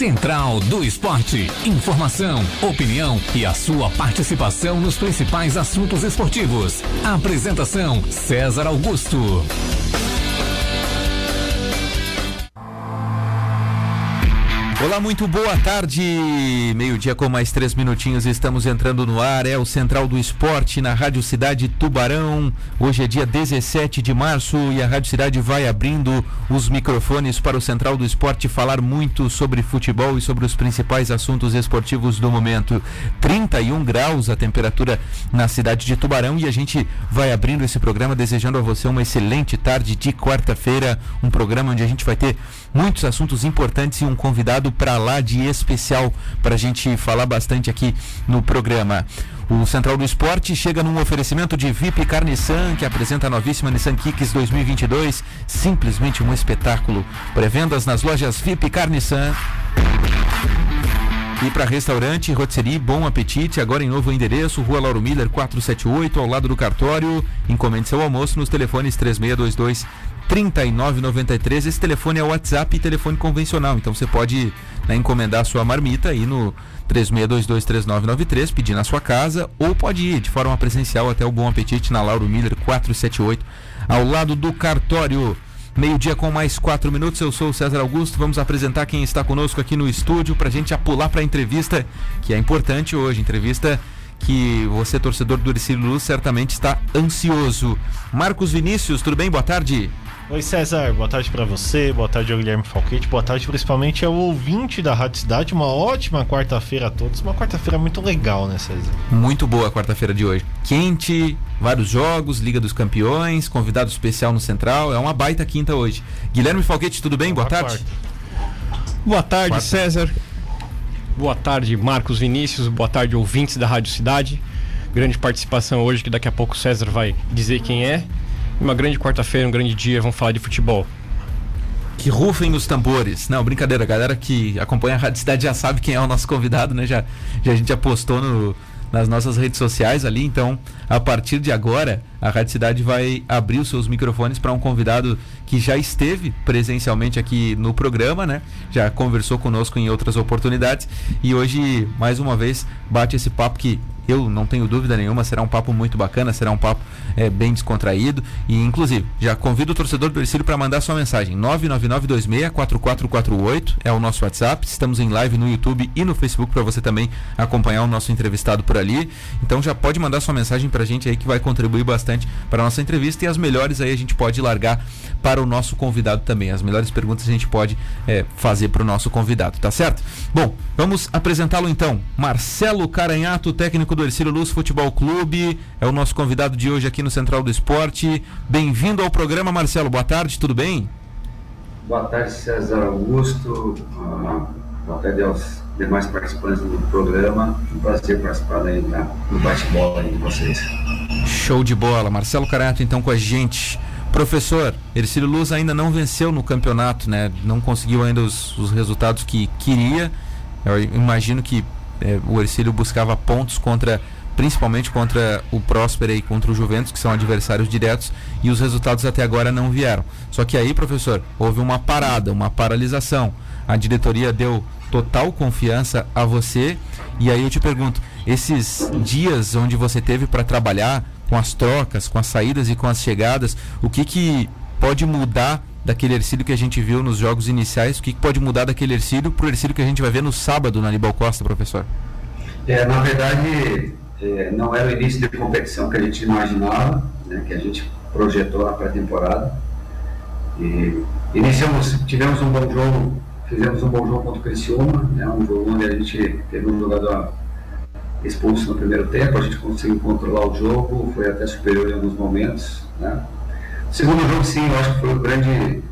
Central do Esporte. Informação, opinião e a sua participação nos principais assuntos esportivos. Apresentação: César Augusto. Olá, muito boa tarde. Meio-dia com mais três minutinhos, estamos entrando no ar. É o Central do Esporte na Rádio Cidade Tubarão. Hoje é dia 17 de março e a Rádio Cidade vai abrindo os microfones para o Central do Esporte falar muito sobre futebol e sobre os principais assuntos esportivos do momento. 31 graus a temperatura na cidade de Tubarão e a gente vai abrindo esse programa desejando a você uma excelente tarde de quarta-feira. Um programa onde a gente vai ter muitos assuntos importantes e um convidado para lá de especial para a gente falar bastante aqui no programa. O Central do Esporte chega num oferecimento de VIP Carnissan, que apresenta a novíssima Nissan Kicks 2022. Simplesmente um espetáculo. Pré-vendas nas lojas VIP Carnissan. E para restaurante, rotisserie, bom apetite, agora em novo endereço, Rua Lauro Miller 478, ao lado do cartório. Encomende seu almoço nos telefones 3622 3993. Esse telefone é WhatsApp e telefone convencional. Então você pode né, encomendar sua marmita aí no 36223993, pedir na sua casa, ou pode ir de forma presencial até o Bom Apetite na Lauro Miller 478, ao lado do cartório. Meio-dia com mais quatro minutos. Eu sou o César Augusto. Vamos apresentar quem está conosco aqui no estúdio para a gente apular para a entrevista que é importante hoje. Entrevista que você, torcedor do Ercílio Luz, certamente está ansioso. Marcos Vinícius, tudo bem? Boa tarde. Oi César, boa tarde para você, boa tarde ao Guilherme Falquete, boa tarde principalmente ao ouvinte da Rádio Cidade. Uma ótima quarta-feira a todos, uma quarta-feira muito legal, né César? Muito boa a quarta-feira de hoje. Quente, vários jogos, Liga dos Campeões, convidado especial no Central, é uma baita quinta hoje. Guilherme Falquete, tudo bem? Boa, boa tarde. Quarta. Boa tarde, quarta. César. Boa tarde, Marcos Vinícius. Boa tarde, ouvintes da Rádio Cidade. Grande participação hoje, que daqui a pouco o César vai dizer quem é. Uma grande quarta-feira, um grande dia, vamos falar de futebol. Que rufem os tambores. Não, brincadeira, a galera que acompanha a Rádio Cidade já sabe quem é o nosso convidado, né? Já, já a gente já postou no, nas nossas redes sociais ali, então a partir de agora a Rádio Cidade vai abrir os seus microfones para um convidado que já esteve presencialmente aqui no programa, né? Já conversou conosco em outras oportunidades e hoje mais uma vez bate esse papo que eu não tenho dúvida nenhuma, será um papo muito bacana, será um papo é, bem descontraído. E, inclusive, já convido o torcedor do Ercílio para mandar sua mensagem. 999264448 é o nosso WhatsApp. Estamos em live no YouTube e no Facebook para você também acompanhar o nosso entrevistado por ali. Então já pode mandar sua mensagem para a gente aí que vai contribuir bastante para a nossa entrevista. E as melhores aí a gente pode largar para o nosso convidado também. As melhores perguntas a gente pode é, fazer para o nosso convidado, tá certo? Bom, vamos apresentá-lo então. Marcelo Caranhato, técnico do do Ercílio Luz Futebol Clube, é o nosso convidado de hoje aqui no Central do Esporte. Bem-vindo ao programa, Marcelo. Boa tarde, tudo bem? Boa tarde, César Augusto. Boa tarde aos demais participantes do programa. Um prazer participar aí na, no bate-bola de vocês. Show de bola. Marcelo Carato, então, com a gente. Professor, Ercílio Luz ainda não venceu no campeonato, né? Não conseguiu ainda os, os resultados que queria. Eu imagino que é, o Ercílio buscava pontos contra principalmente contra o Próspera e contra o Juventus, que são adversários diretos, e os resultados até agora não vieram. Só que aí, professor, houve uma parada, uma paralisação. A diretoria deu total confiança a você, e aí eu te pergunto, esses dias onde você teve para trabalhar com as trocas, com as saídas e com as chegadas, o que que pode mudar daquele Ercílio que a gente viu nos jogos iniciais? O que, pode mudar daquele Ercílio para o Ercílio que a gente vai ver no sábado na Aníbal Costa, professor? É, na verdade, é, não era o início de competição que a gente imaginava, né, que a gente projetou na pré-temporada. Iniciamos, tivemos um bom jogo, fizemos um bom jogo contra o Criciúma, né, um jogo onde a gente teve um jogador expulso no primeiro tempo, a gente conseguiu controlar o jogo, foi até superior em alguns momentos, né, Segundo jogo, sim, eu acho que foi o grande.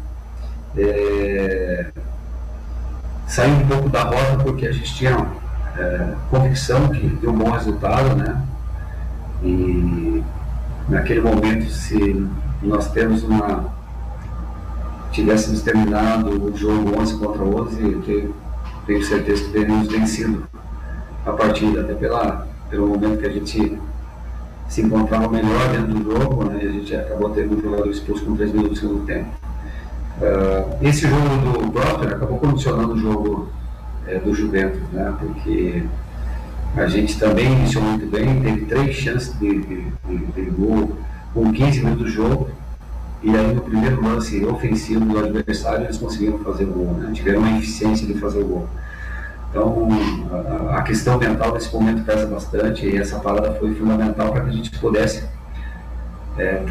É, saiu um pouco da rota porque a gente tinha é, convicção que deu um bom resultado, né? E naquele momento, se nós temos uma. tivéssemos terminado o jogo 11 contra 11, eu tenho, tenho certeza que teríamos vencido a partida, até pela, pelo momento que a gente se encontrava melhor dentro do jogo, né? a gente acabou tendo um jogador expulso com 3 minutos no segundo tempo. Uh, esse jogo do Brotter acabou condicionando o jogo é, do Juventus, né? Porque a gente também iniciou muito bem, teve três chances de, de, de, de gol com 15 minutos do jogo, e aí no primeiro lance ofensivo do adversário eles conseguiram fazer gol, né? tiveram uma eficiência de fazer gol. Então a, questão mental nesse momento pesa bastante e essa parada foi fundamental para que a gente pudesse é,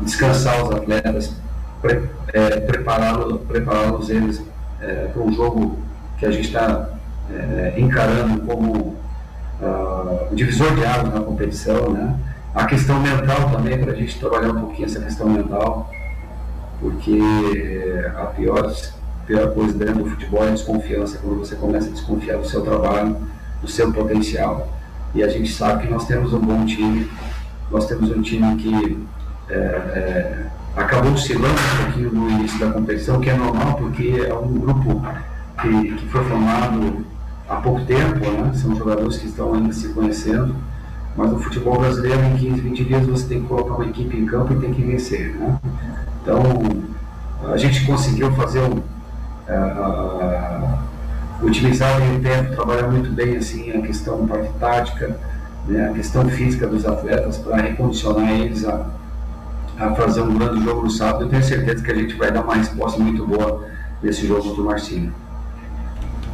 descansar os atletas, pre, é, prepará-los prepará eles é, para um jogo que a gente está é, encarando como uh, divisor de águas na competição, né? A questão mental também, para a gente trabalhar um pouquinho essa questão mental, porque é, a pior, pior coisa dentro do futebol é a desconfiança, quando você começa a desconfiar do seu trabalho, do seu potencial. E a gente sabe que nós temos um bom time, nós temos um time que é, é, acabou oscilando um pouquinho no início da competição, que é normal, porque é um grupo que, que foi formado há pouco tempo, né? são jogadores que estão ainda se conhecendo, mas no futebol brasileiro, em 15, 20 dias, você tem que colocar uma equipe em campo e tem que vencer. Né? Então, a gente conseguiu fazer um. Uh, utilizar o tempo, trabalhar muito bem assim, a questão parte tática, né? a questão física dos atletas para recondicionar eles a, a fazer um grande jogo no sábado. Eu tenho certeza que a gente vai dar uma resposta muito boa nesse jogo contra o Marcinho.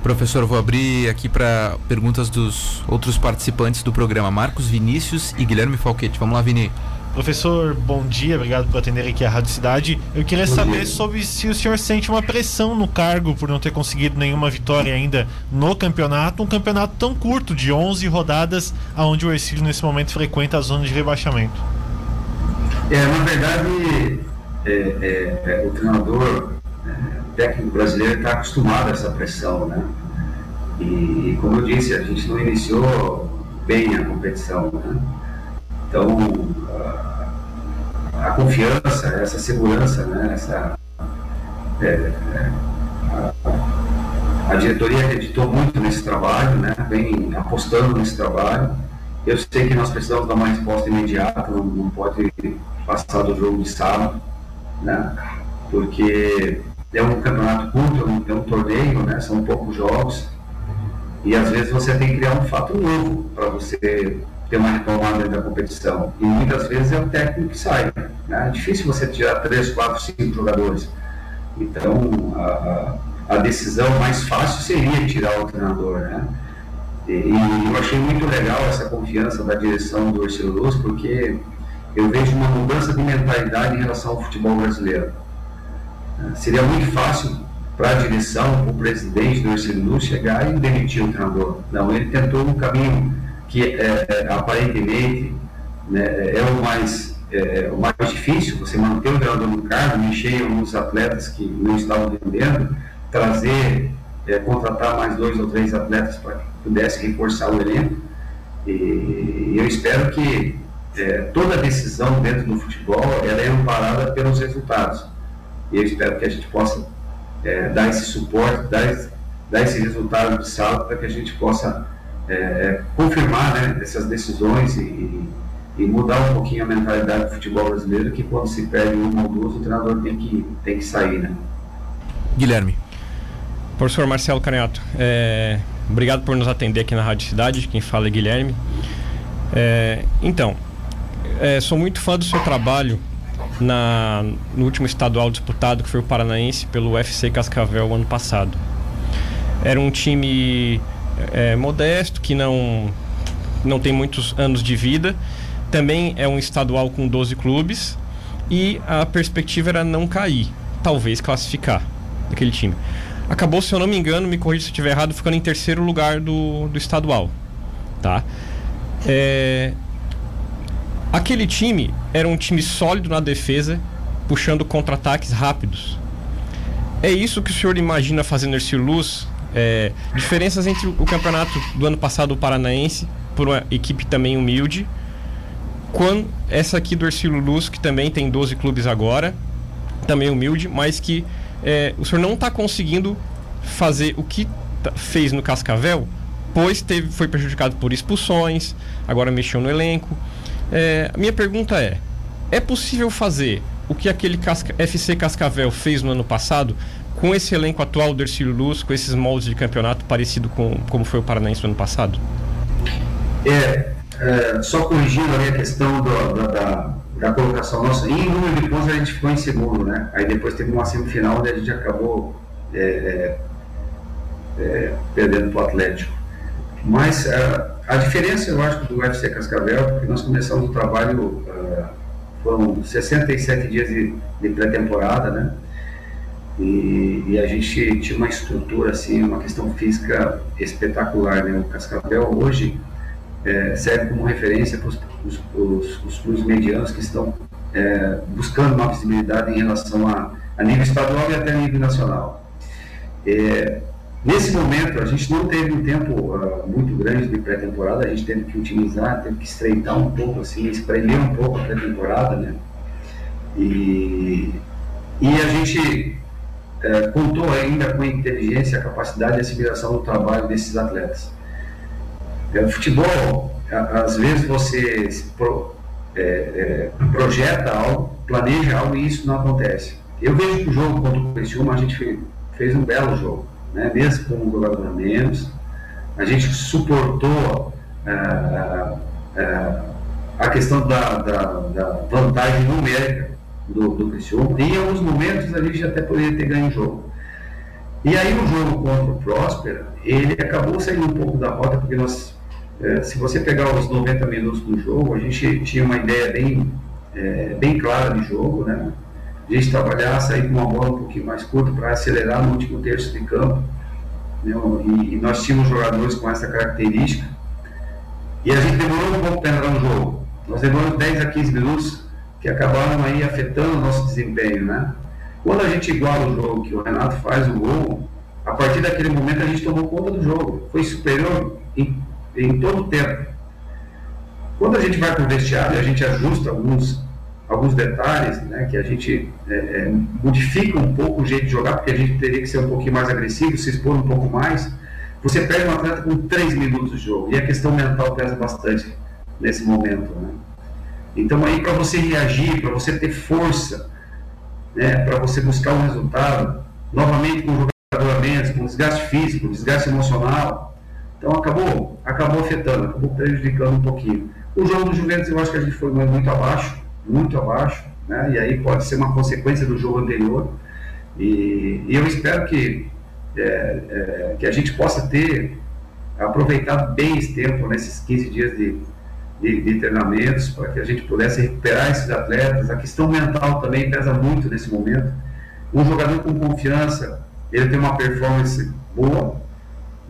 Professor, vou abrir aqui para perguntas dos outros participantes do programa, Marcos Vinícius e Guilherme Falquete. Vamos lá, Vini. Professor, bom dia, obrigado por atender aqui a Rádio Cidade. Eu queria bom saber dia. sobre se o senhor sente uma pressão no cargo por não ter conseguido nenhuma vitória ainda no campeonato, um campeonato tão curto, de 11 rodadas, aonde o Ercílio nesse momento frequenta a zona de rebaixamento. É, na verdade, é, é, é o treinador técnico brasileiro está acostumado a essa pressão, né? E, como eu disse, a gente não iniciou bem a competição, né? Então, a, confiança, essa segurança, né? Essa, é, é, a, a, diretoria acreditou muito nesse trabalho, né? Vem apostando nesse trabalho. Eu sei que nós precisamos dar uma resposta imediata, não, não pode passar do jogo de sábado, né? Porque é um campeonato curto, é um, torneio, né? São poucos jogos. E às vezes você tem que criar um fato novo para você ter uma retomada da competição. E muitas vezes é o técnico que sai. Né? É difícil você tirar três, quatro, cinco jogadores. Então, a, a decisão mais fácil seria tirar o treinador, né? E, e eu achei muito legal essa confiança da direção do Ercílio Luz, porque eu vejo uma mudança de mentalidade em relação ao futebol brasileiro. Seria muito fácil para a direção, para o presidente do Ercílio chegar e demitir o treinador. Não, ele tentou um caminho que é, é, aparentemente né, é o mais, é, é, o mais difícil, você manter o treinador no cargo, mexer em alguns atletas que não estavam vendendo, trazer, é, contratar mais dois ou três atletas para que pudesse reforçar o elenco. E eu espero que é, toda decisão dentro do futebol ela é amparada pelos resultados e eu espero que a gente possa é, dar esse suporte, dar dar esse resultado de saldo para que a gente possa é, é, confirmar né, essas decisões e, e, mudar um pouquinho a mentalidade do futebol brasileiro, que quando se perde um ou duas, o treinador tem que, tem que sair. Né? Guilherme. Professor Marcelo Caneato, é, obrigado por nos atender aqui na Rádio Cidade, quem fala é Guilherme. É, então, é, sou muito fã do seu trabalho na, no último estadual disputado, que foi o Paranaense, pelo UFC Cascavel ano passado. Era um time é, modesto, que não, não tem muitos anos de vida. Também é um estadual com 12 clubes. E a perspectiva era não cair, talvez classificar aquele time. Acabou, se eu não me engano, me corrija se eu estiver errado, ficando em terceiro lugar do, do estadual. Tá? É, Aquele time era um time sólido na defesa, puxando contra-ataques rápidos. É isso que o senhor imagina fazendo esse Luz? É, diferenças entre o campeonato do ano passado, o Paranaense, por uma equipe também humilde, com essa aqui do Ercílio Luz, que também tem 12 clubes agora, também humilde, mas que é, o senhor não está conseguindo fazer o que fez no Cascavel, pois teve, foi prejudicado por expulsões, agora mexeu no elenco. É, minha pergunta é: é possível fazer o que aquele Casca, FC Cascavel fez no ano passado com esse elenco atual do Ercílio Luz, com esses moldes de campeonato parecido com como foi o Paranaense no ano passado? É, é só corrigindo a questão do, da, da, da, colocação nossa, em número de pontos a gente ficou em segundo, né? Aí depois teve uma semifinal onde a gente acabou é, é, é perdendo para o Atlético. Mas é, a diferença, eu acho, do UFC Cascavel, porque nós começamos o trabalho, foram 67 dias de, de pré-temporada, né? E, e, a gente tinha uma estrutura, assim, uma questão física espetacular, né? O Cascavel hoje é, serve como referência para os, clubes medianos que estão é, buscando uma visibilidade em relação a, a nível estadual e até nível nacional. É, nesse momento, a gente não teve um tempo uh, muito grande de pré-temporada, a gente teve que utilizar, teve que estreitar um pouco, assim, espremer um pouco a pré-temporada, né? E, e a gente é, contou ainda com a inteligência, a capacidade de assimilação do trabalho desses atletas. É, futebol, às vezes você pro, é, é, projeta algo, planeja algo e isso não acontece. Eu vejo que o jogo contra o Criciúma, a gente fez, fez um belo jogo, né? mesmo com um jogador a menos, a gente suportou é, é, a questão da, da, da vantagem numérica do, do Criciúma. E em alguns momentos a gente até poderia ter ganho o jogo. E aí o jogo contra o Próspera, ele acabou saindo um pouco da rota, porque nós, é, se você pegar os 90 minutos do jogo, a gente tinha uma ideia bem, é, bem clara de jogo, né? A gente trabalhar, sair com uma bola um pouquinho mais curta para acelerar no último terço de campo. Né? E, e, nós tínhamos jogadores com essa característica. E a gente demorou um pouco para entrar no jogo. Nós demoramos 10 a 15 minutos que acabaram aí afetando o nosso desempenho, né? Quando a gente iguala o jogo, que o Renato faz o gol, a partir daquele momento a gente tomou conta do jogo, foi superior em, em todo o tempo. Quando a gente vai para o vestiário, a gente ajusta alguns, alguns detalhes, né, que a gente é, é, modifica um pouco o jeito de jogar, porque a gente teria que ser um pouquinho mais agressivo, se expor um pouco mais. Você pega um atleta com 3 minutos de jogo, e a questão mental pesa bastante nesse momento. Né? Então aí para você reagir, para você ter força, né, para você buscar um resultado, novamente com jogador a menos, com desgaste físico, desgaste emocional, então acabou, acabou afetando, acabou prejudicando um pouquinho. O jogo do Juventus eu acho que a gente foi muito abaixo, muito abaixo, né, e aí pode ser uma consequência do jogo anterior, e, e eu espero que, é, é, que a gente possa ter aproveitado bem esse tempo, nesses 15 dias de de, de treinamentos para que a gente pudesse recuperar esses atletas. A questão mental também pesa muito nesse momento. Um jogador com confiança, ele tem uma performance boa.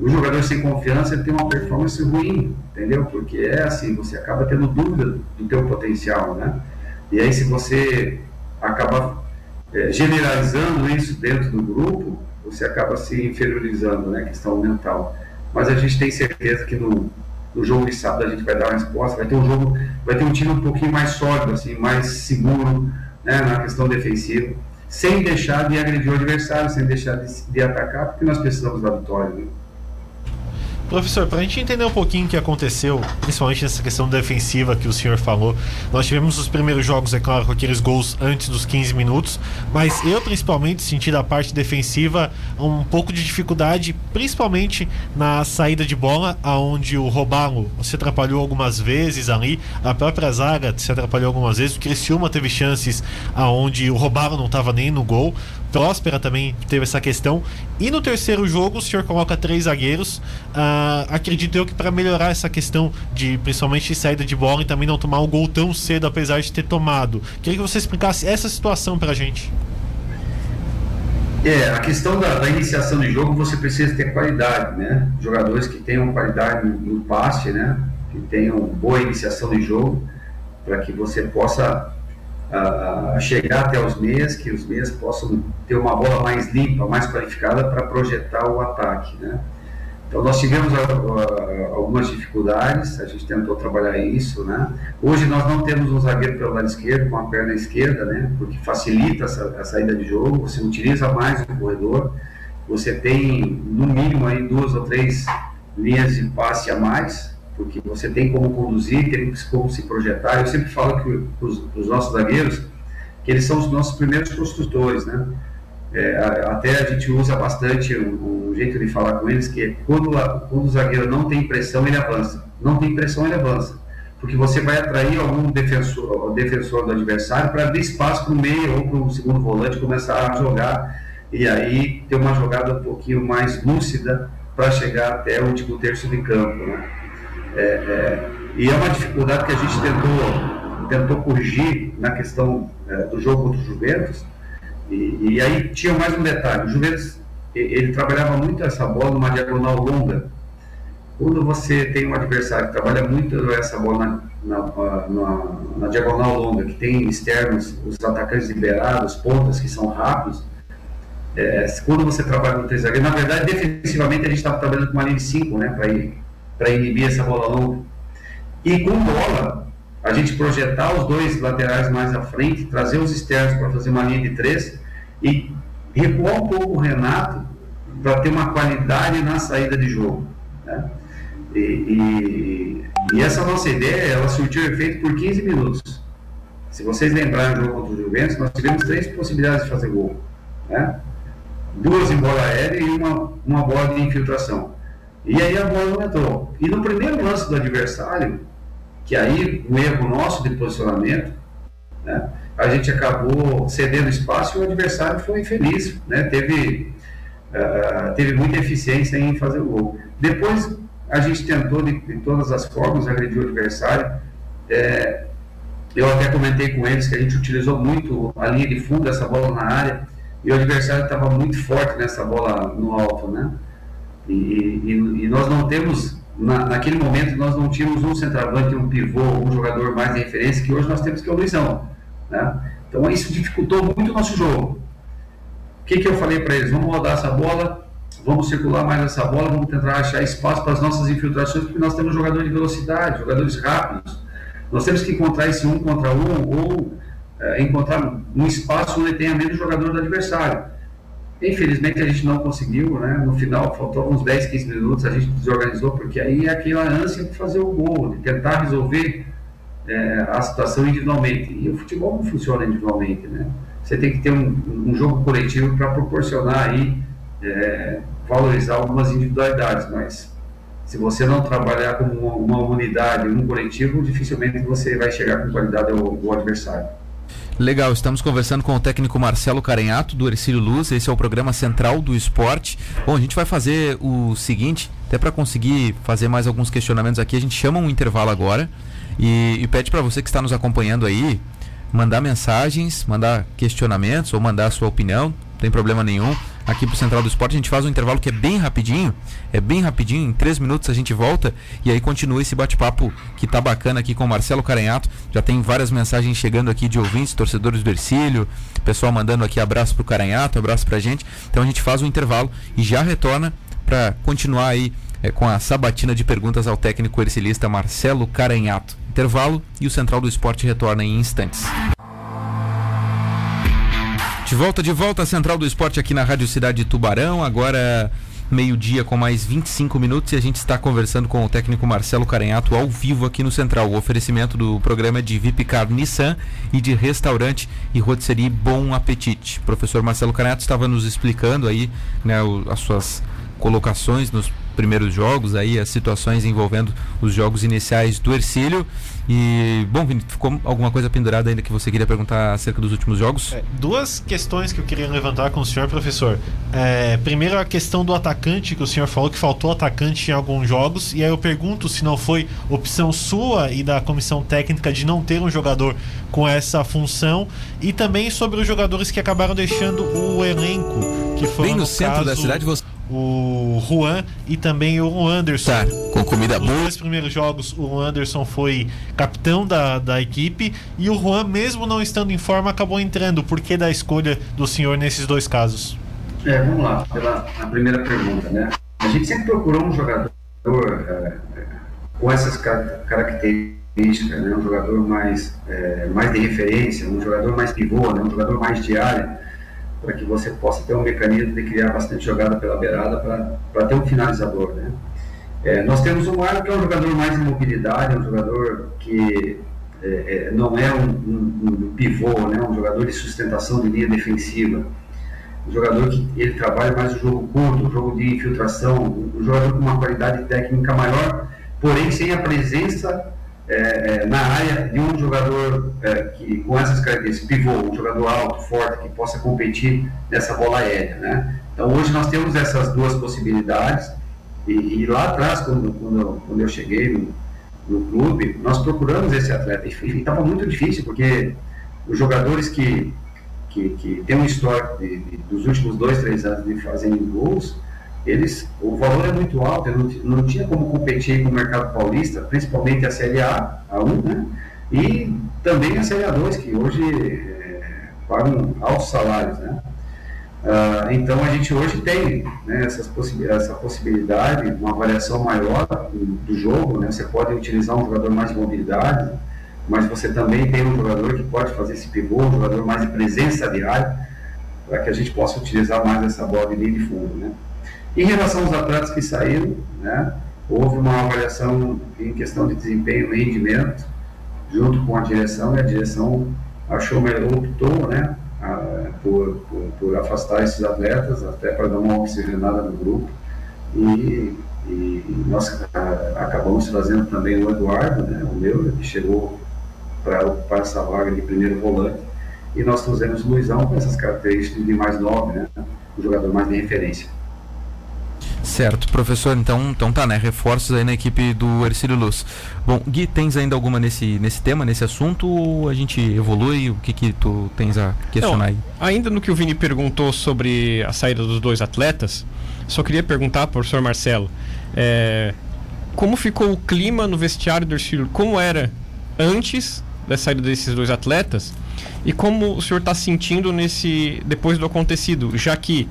O jogador sem confiança, ele tem uma performance ruim, entendeu? Porque é assim, você acaba tendo dúvida do teu potencial, né? E aí se você acaba é, generalizando isso dentro do grupo, você acaba se inferiorizando, né? Questão mental. Mas a gente tem certeza que no, no jogo de sábado a gente vai dar uma resposta, vai ter um jogo, vai ter um time um pouquinho mais sólido, assim, mais seguro né, na questão defensiva, sem deixar de agredir o adversário, sem deixar de, de atacar, porque nós precisamos da vitória. Né? Professor, para a gente entender um pouquinho o que aconteceu, principalmente nessa questão defensiva que o senhor falou, nós tivemos os primeiros jogos, é claro, com aqueles gols antes dos 15 minutos, mas eu principalmente senti da parte defensiva um pouco de dificuldade, principalmente na saída de bola, aonde o Robalo se atrapalhou algumas vezes ali, a própria zaga se atrapalhou algumas vezes, o Criciúma teve chances aonde o Robalo não estava nem no gol, Próspera também teve essa questão. E no terceiro jogo, o senhor coloca três zagueiros. Uh, acredito eu que para melhorar essa questão de principalmente saída de bola e também não tomar um gol tão cedo, apesar de ter tomado. Queria que você explicasse essa situação para a gente. É, a questão da, da, iniciação de jogo, você precisa ter qualidade, né? Jogadores que tenham qualidade no passe, né? Que tenham boa iniciação de jogo, para que você possa a, chegar até os meias, que os meias possam ter uma bola mais limpa, mais qualificada para projetar o ataque, né? Então nós tivemos algumas dificuldades, a gente tentou trabalhar isso, né? Hoje nós não temos um zagueiro pelo lado esquerdo, com a perna esquerda, né? Porque facilita a saída de jogo, você utiliza mais o corredor, você tem no mínimo aí duas ou três linhas de passe a mais, porque você tem como conduzir, tem como se projetar. Eu sempre falo que os, os nossos zagueiros, que eles são os nossos primeiros construtores, né? é, até a gente usa bastante um, um, jeito de falar com eles, que é quando, quando o zagueiro não tem pressão, ele avança. Não tem pressão, ele avança. Porque você vai atrair algum defensor, defensor do adversário para abrir espaço para o meio ou para o segundo volante começar a jogar e aí ter uma jogada um pouquinho mais lúcida para chegar até o último terço de campo. Né? É, é, e é uma dificuldade que a gente tentou, tentou corrigir na questão é, do jogo contra o Juventus, e, e, aí tinha mais um detalhe: o Juventus ele trabalhava muito essa bola numa diagonal longa. Quando você tem um adversário que trabalha muito essa bola na, na, na, na diagonal longa, que tem externos, os atacantes liberados, pontas que são rápidos, é, quando você trabalha no três zagueiros, na verdade, defensivamente a gente estava trabalhando com uma linha de 5, né, para inibir essa bola longa. E com bola, a gente projetar os dois laterais mais à frente, trazer os externos para fazer uma linha de três e recuar um pouco o Renato para ter uma qualidade na saída de jogo. Né? E, e, e, essa nossa ideia, ela surtiu efeito por 15 minutos. Se vocês lembrarem do jogo contra o Juventus, nós tivemos três possibilidades de fazer gol. Né? Duas em bola aérea e uma, uma bola de infiltração. E aí a bola não entrou. E no primeiro lance do adversário, que aí um erro nosso de posicionamento, né, a gente acabou cedendo espaço e o adversário foi infeliz, né, teve, uh, teve muita eficiência em fazer o gol. Depois a gente tentou de, de todas as formas agredir o adversário. É, eu até comentei com eles que a gente utilizou muito a linha de fundo dessa bola na área e o adversário estava muito forte nessa bola no alto, né? E, e, e nós não temos na, naquele momento nós não tínhamos um centroavante, um pivô, um jogador mais de referência, que hoje nós temos que é o Luizão. Né? Então isso dificultou muito o nosso jogo. O que, que eu falei para eles? Vamos rodar essa bola, vamos circular mais essa bola, vamos tentar achar espaço para as nossas infiltrações, porque nós temos jogador de velocidade, jogadores rápidos. Nós temos que encontrar esse um contra um ou é, encontrar um espaço onde tenha menos jogador do adversário. Infelizmente a gente não conseguiu, né? No final, faltou uns 10, 15 minutos, a gente desorganizou, porque aí é aquela ânsia de fazer o gol, de tentar resolver é, a situação individualmente. E o futebol não funciona individualmente, né? Você tem que ter um, um jogo coletivo para proporcionar aí, é, valorizar algumas individualidades, mas se você não trabalhar como uma, uma unidade, um coletivo, dificilmente você vai chegar com qualidade ao, ao adversário. Legal, estamos conversando com o técnico Marcelo Carenhato, do Ercílio Luz. Esse é o programa central do esporte. Bom, a gente vai fazer o seguinte, até para conseguir fazer mais alguns questionamentos aqui, a gente chama um intervalo agora e, e pede para você que está nos acompanhando aí mandar mensagens, mandar questionamentos ou mandar a sua opinião, não tem problema nenhum aqui pro Central do Esporte. A gente faz um intervalo que é bem rapidinho, é bem rapidinho, em três minutos a gente volta e aí continua esse bate-papo que tá bacana aqui com o Marcelo Caranhato. Já tem várias mensagens chegando aqui de ouvintes, torcedores do Ercílio, pessoal mandando aqui abraço pro Caranhato, abraço pra gente. Então a gente faz um intervalo e já retorna para continuar aí é, com a sabatina de perguntas ao técnico ercilista Marcelo Caranhato. Intervalo e o Central do Esporte retorna em instantes. De volta, de volta à Central do Esporte aqui na Rádio Cidade de Tubarão. Agora meio-dia com mais 25 minutos e a gente está conversando com o técnico Marcelo Carenhato ao vivo aqui no Central. O oferecimento do programa de Vipcar Nissan e de restaurante e rotisserie Bom Apetite. O professor Marcelo Carenhato estava nos explicando aí né, o, as suas colocações nos primeiros jogos, aí as situações envolvendo os jogos iniciais do Ercílio. E, bom, Vini, ficou alguma coisa pendurada ainda que você queria perguntar acerca dos últimos jogos? É, duas questões que eu queria levantar com o senhor, professor. É, primeiro, a questão do atacante, que o senhor falou que faltou atacante em alguns jogos. E aí eu pergunto se não foi opção sua e da comissão técnica de não ter um jogador com essa função. E também sobre os jogadores que acabaram deixando o elenco. Que foi Bem no, no centro caso, da cidade, você o Juan e também o Anderson. Tá, com comida boa. Nos dois primeiros jogos, o Anderson foi capitão da, da equipe e o Juan, mesmo não estando em forma, acabou entrando. Por que da escolha do senhor nesses dois casos? É, vamos lá, pela a primeira pergunta, né? A gente sempre procurou um jogador é, com essas características, né? Um jogador mais, é, mais de referência, um jogador mais pivô, né? um jogador mais de área para que você possa ter um mecanismo de criar bastante jogada pela beirada para ter um finalizador. Né? É, nós temos o Marlon, que é um jogador mais em mobilidade, é um jogador que é, é, não é um, um, um, pivô, né? um jogador de sustentação de linha defensiva. um jogador que ele trabalha mais o jogo curto, o jogo de infiltração, um jogador com uma qualidade técnica maior, porém sem a presença é, é, na área de um jogador é, que com essas características, pivô, um jogador alto, forte, que possa competir nessa bola aérea, né? Então hoje nós temos essas duas possibilidades e, e lá atrás, quando, quando, quando, eu cheguei no, no, clube, nós procuramos esse atleta e estava muito difícil porque os jogadores que que, que têm uma história de, de, dos últimos dois, três anos de fazendo gols, eles, o valor é muito alto, não, não tinha como competir com o mercado paulista, principalmente a Série A, a 1, né? E também a Série A2, que hoje é, pagam altos salários, né? Ah, então a gente hoje tem né, possi essa possibilidade, uma variação maior do jogo, né? Você pode utilizar um jogador mais de mobilidade, mas você também tem um jogador que pode fazer esse pivô, um jogador mais de presença de área, para que a gente possa utilizar mais essa bola de linha de fundo, né? Em relação aos atletas que saíram, né, houve uma avaliação em questão de desempenho e rendimento, junto com a direção, e a direção achou melhor, optou né, a, por, por, por, afastar esses atletas, até para dar uma oxigenada no grupo. E, e nós a, acabamos trazendo também o Eduardo, né, o meu, que chegou para ocupar essa vaga de primeiro volante. E nós trouxemos o Luizão com essas características de mais novo, né, jogador mais de referência. Certo, professor, então, então tá, né? Reforços aí na equipe do Ercílio Luz. Bom, Gui, tens ainda alguma nesse, nesse tema, nesse assunto, ou a gente evolui? O que que tu tens a questionar aí? Ainda no que o Vini perguntou sobre a saída dos dois atletas, só queria perguntar, professor Marcelo, é, como ficou o clima no vestiário do Ercílio? Como era antes da saída desses dois atletas? E como o senhor está sentindo nesse depois do acontecido, já que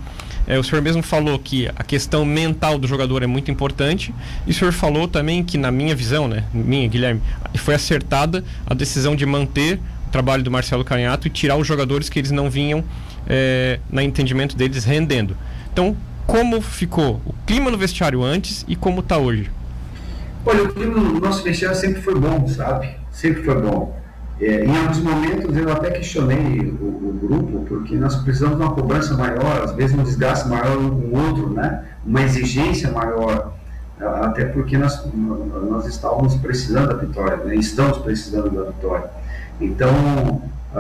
é, o senhor mesmo falou que a questão mental do jogador é muito importante. E o senhor falou também que, na minha visão, né, minha, Guilherme, foi acertada a decisão de manter o trabalho do Marcelo Canhato e tirar os jogadores que eles não vinham, é, no entendimento deles, rendendo. Então, como ficou o clima no vestiário antes e como está hoje? Olha, o clima no nosso vestiário sempre foi bom, sabe? Sempre foi bom. É, em alguns momentos eu até questionei o, o, grupo, porque nós precisamos de uma cobrança maior, às vezes um desgaste maior um com o outro, né? uma exigência maior, até porque nós, nós estávamos precisando da vitória, né? estamos precisando da vitória. Então, a,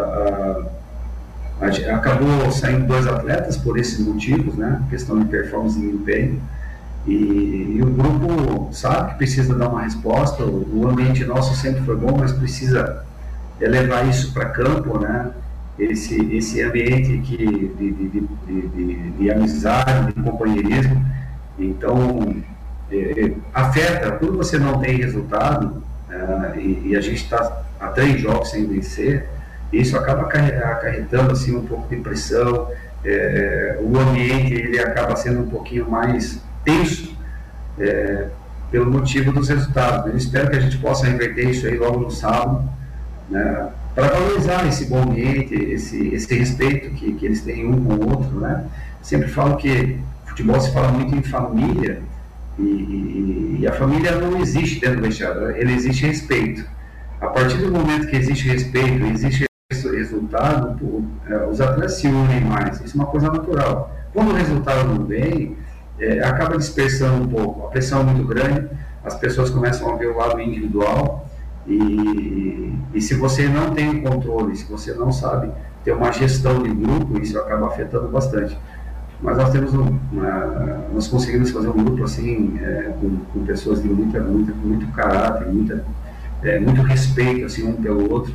a, a, acabou saindo dois atletas por esses motivos, né? questão de performance e desempenho, e, e, o grupo sabe que precisa dar uma resposta, o, o ambiente nosso sempre foi bom, mas precisa é levar isso para campo, né? Esse, esse ambiente que, de, de, de, de amizade, de companheirismo. Então, é, é, afeta, quando você não tem resultado, é, e, e, a gente está a três jogos sem vencer, isso acaba acarretando assim, um pouco de pressão, é, o ambiente ele acaba sendo um pouquinho mais tenso é, pelo motivo dos resultados. Eu espero que a gente possa reverter isso aí logo no sábado, né, para valorizar esse bom ambiente, esse, esse respeito que, que eles têm um com o outro. Né? Sempre falo que futebol se fala muito em família e, e, e a família não existe dentro do vestiário, ele existe respeito. A partir do momento que existe respeito, existe resultado, é, os atletas se unem mais, isso é uma coisa natural. Quando o resultado não vem, é, acaba dispersando um pouco, a pressão é muito grande, as pessoas começam a ver o lado individual e, e se você não tem controle, se você não sabe ter uma gestão de grupo, isso acaba afetando bastante. Mas nós temos um, uma, nós conseguimos fazer um grupo assim é, com, com, pessoas de muita, muita, muito caráter, muita, é, muito respeito assim um pelo outro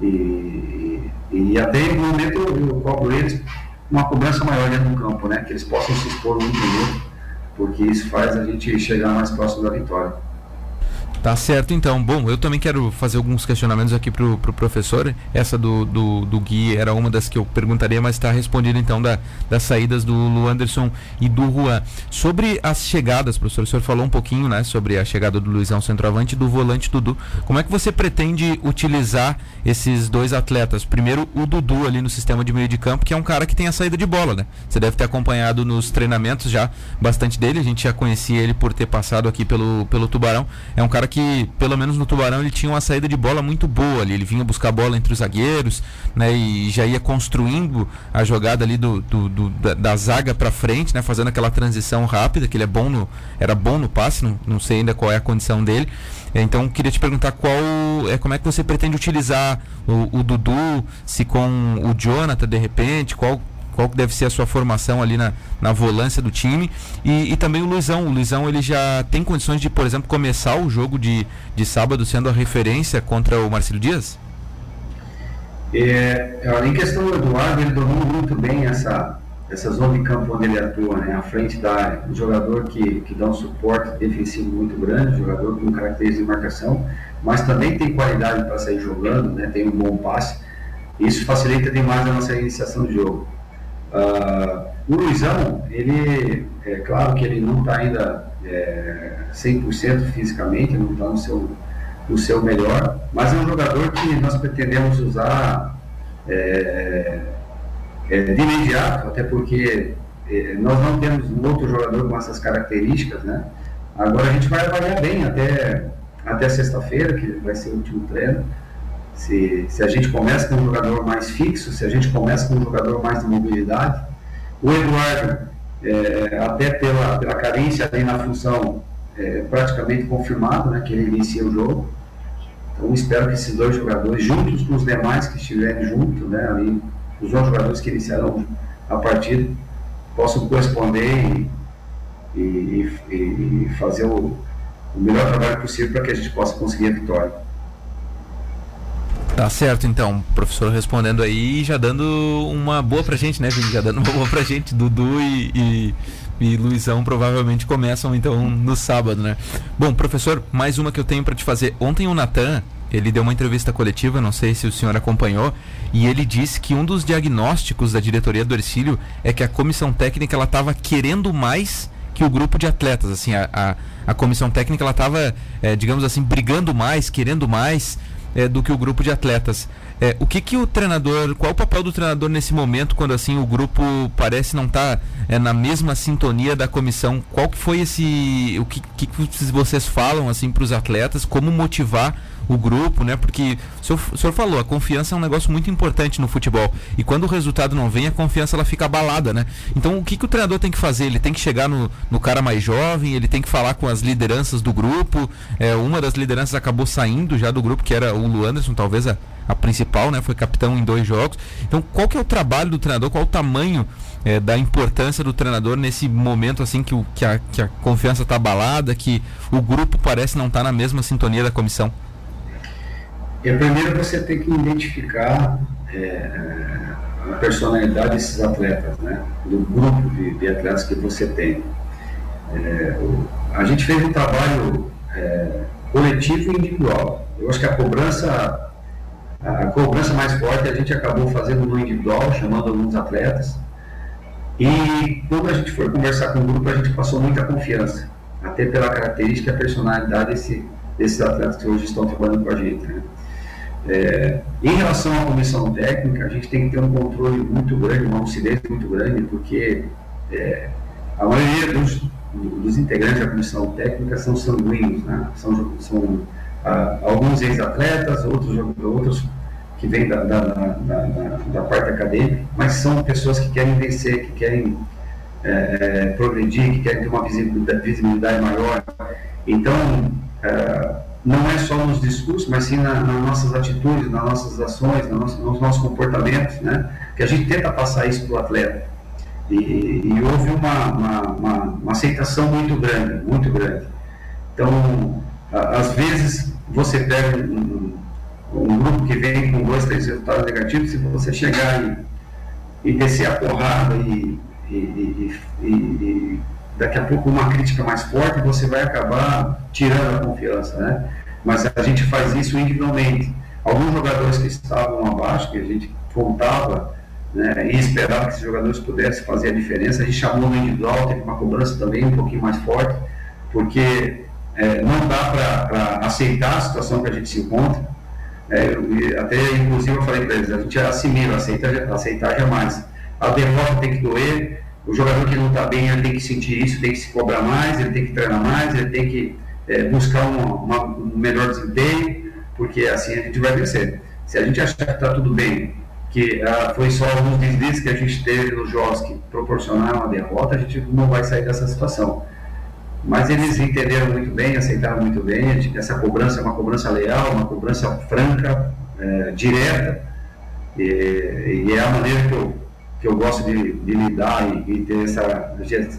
e, e até no momento eu, eu cobro eles uma cobrança maior dentro do campo, né? Que eles possam se expor um pelo outro, porque isso faz a gente chegar mais próximo da vitória. Tá certo, então. Bom, eu também quero fazer alguns questionamentos aqui pro, pro professor. Essa do, do, do Gui era uma das que eu perguntaria, mas está respondida então da, das saídas do Lu Anderson e do Juan. Sobre as chegadas, professor, o senhor falou um pouquinho, né, sobre a chegada do Luizão centroavante e do volante Dudu. Como é que você pretende utilizar esses dois atletas? Primeiro, o Dudu ali no sistema de meio de campo, que é um cara que tem a saída de bola, né? Você deve ter acompanhado nos treinamentos já bastante dele. A gente já conhecia ele por ter passado aqui pelo, pelo Tubarão. É um cara que, pelo menos no Tubarão, ele tinha uma saída de bola muito boa ali. Ele vinha buscar bola entre os zagueiros, né? E já ia construindo a jogada ali do, do, do da, da, zaga para frente, né? Fazendo aquela transição rápida, que ele é bom no, era bom no passe, não, não sei ainda qual é a condição dele. Então queria te perguntar qual é como é que você pretende utilizar o, o Dudu, se com o Jonathan de repente, qual qual deve ser a sua formação ali na, na volância do time e, e, também o Luizão. O Luizão ele já tem condições de, por exemplo, começar o jogo de, de sábado sendo a referência contra o Marcelo Dias? É, em questão do Eduardo, ele domina muito bem essa, essa zona de campo onde ele atua, né, à frente da área. Um jogador que, que dá um suporte defensivo muito grande, um jogador com características de marcação, mas também tem qualidade para sair jogando, né, tem um bom passe. Isso facilita demais a nossa iniciação de jogo. Uh, o Luizão, ele, é claro que ele não está ainda é, 100% fisicamente, não está no seu, no seu melhor, mas é um jogador que nós pretendemos usar é, é, de imediato, até porque é, nós não temos um outro jogador com essas características, né? Agora a gente vai avaliar bem até, até sexta-feira, que vai ser o último treino, se, se a gente começa com um jogador mais fixo, se a gente começa com um jogador mais de mobilidade. O Eduardo, é, até pela, pela carência ali na função, é, praticamente confirmado né, que ele inicia o jogo. Então espero que esses dois jogadores, juntos com os demais que estiverem juntos, né, ali, os outros jogadores que iniciarão a partida, possam corresponder e, e, e fazer o, o melhor trabalho possível para que a gente possa conseguir a vitória. Tá certo, então, professor respondendo aí já dando uma boa pra gente, né, Vini? Já dando uma boa pra gente. Dudu e, e, e, Luizão provavelmente começam então no sábado, né? Bom, professor, mais uma que eu tenho para te fazer. Ontem o Natan, ele deu uma entrevista coletiva, não sei se o senhor acompanhou, e ele disse que um dos diagnósticos da diretoria do Ercílio é que a comissão técnica ela estava querendo mais que o grupo de atletas, assim, a, a, a comissão técnica ela estava, é, digamos assim, brigando mais, querendo mais é, do que o grupo de atletas. É, o que que o treinador, qual o papel do treinador nesse momento quando assim o grupo parece não estar tá, é, na mesma sintonia da comissão? Qual que foi esse, o que, que vocês falam assim para os atletas? Como motivar o grupo, né? Porque o senhor, o senhor, falou, a confiança é um negócio muito importante no futebol. E quando o resultado não vem, a confiança ela fica abalada, né? Então o que, que o treinador tem que fazer? Ele tem que chegar no, no cara mais jovem, ele tem que falar com as lideranças do grupo. É, uma das lideranças acabou saindo já do grupo, que era o Lu Anderson, talvez a, a principal, né? Foi capitão em dois jogos. Então, qual que é o trabalho do treinador? Qual o tamanho é, da importância do treinador nesse momento assim que, o, que, a, que a confiança está abalada, que o grupo parece não estar tá na mesma sintonia da comissão? É, primeiro você tem que identificar é, a personalidade desses atletas, né? do grupo de, de atletas que você tem. É, a gente fez um trabalho é, coletivo e individual. Eu acho que a cobrança, a cobrança mais forte a gente acabou fazendo no individual, chamando alguns atletas. E quando a gente foi conversar com o grupo, a gente passou muita confiança, até pela característica e a personalidade desse, desses atletas que hoje estão trabalhando com a gente. Né? É, em relação à comissão técnica, a gente tem que ter um controle muito grande, uma lucidez muito grande, porque é, a maioria dos, dos, integrantes da comissão técnica são sanguíneos, né? são, são ah, alguns ex-atletas, outros, outros que vêm da, da, da, da, parte acadêmica, mas são pessoas que querem vencer, que querem é, é progredir, que querem ter uma visibilidade, visibilidade maior. Então, é, não é só nos discursos, mas sim na, nas nossas atitudes, nas nossas ações, no nosso, nos nossos comportamentos, né? que a gente tenta passar isso para o atleta. E, e houve uma, uma, uma, uma, aceitação muito grande, muito grande. Então, a, às vezes, você pega um, um, grupo que vem com dois, três resultados negativos, se você chegar e, e descer a porrada e, e daqui a pouco uma crítica mais forte, você vai acabar tirando a confiança, né? Mas a gente faz isso individualmente. Alguns jogadores que estavam abaixo, que a gente contava né, e esperava que esses jogadores pudessem fazer a diferença, a gente chamou no individual, teve uma cobrança também um pouquinho mais forte, porque é, não dá para aceitar a situação que a gente se encontra. É, até, inclusive, eu falei para eles, a gente assimila, aceita, aceitar jamais. A derrota tem que doer, o jogador que não está bem, ele tem que sentir isso, tem que se cobrar mais, ele tem que treinar mais, ele tem que é, buscar uma, uma, um melhor desempenho, porque assim a gente vai vencer. Se a gente achar que está tudo bem, que ah, foi só alguns deslizes que a gente teve nos jogos que proporcionaram a derrota, a gente não vai sair dessa situação. Mas eles entenderam muito bem, aceitaram muito bem. Essa cobrança é uma cobrança leal, uma cobrança franca, é, direta, e, e, é a maneira que eu, que eu gosto de, de lidar e, e, ter essa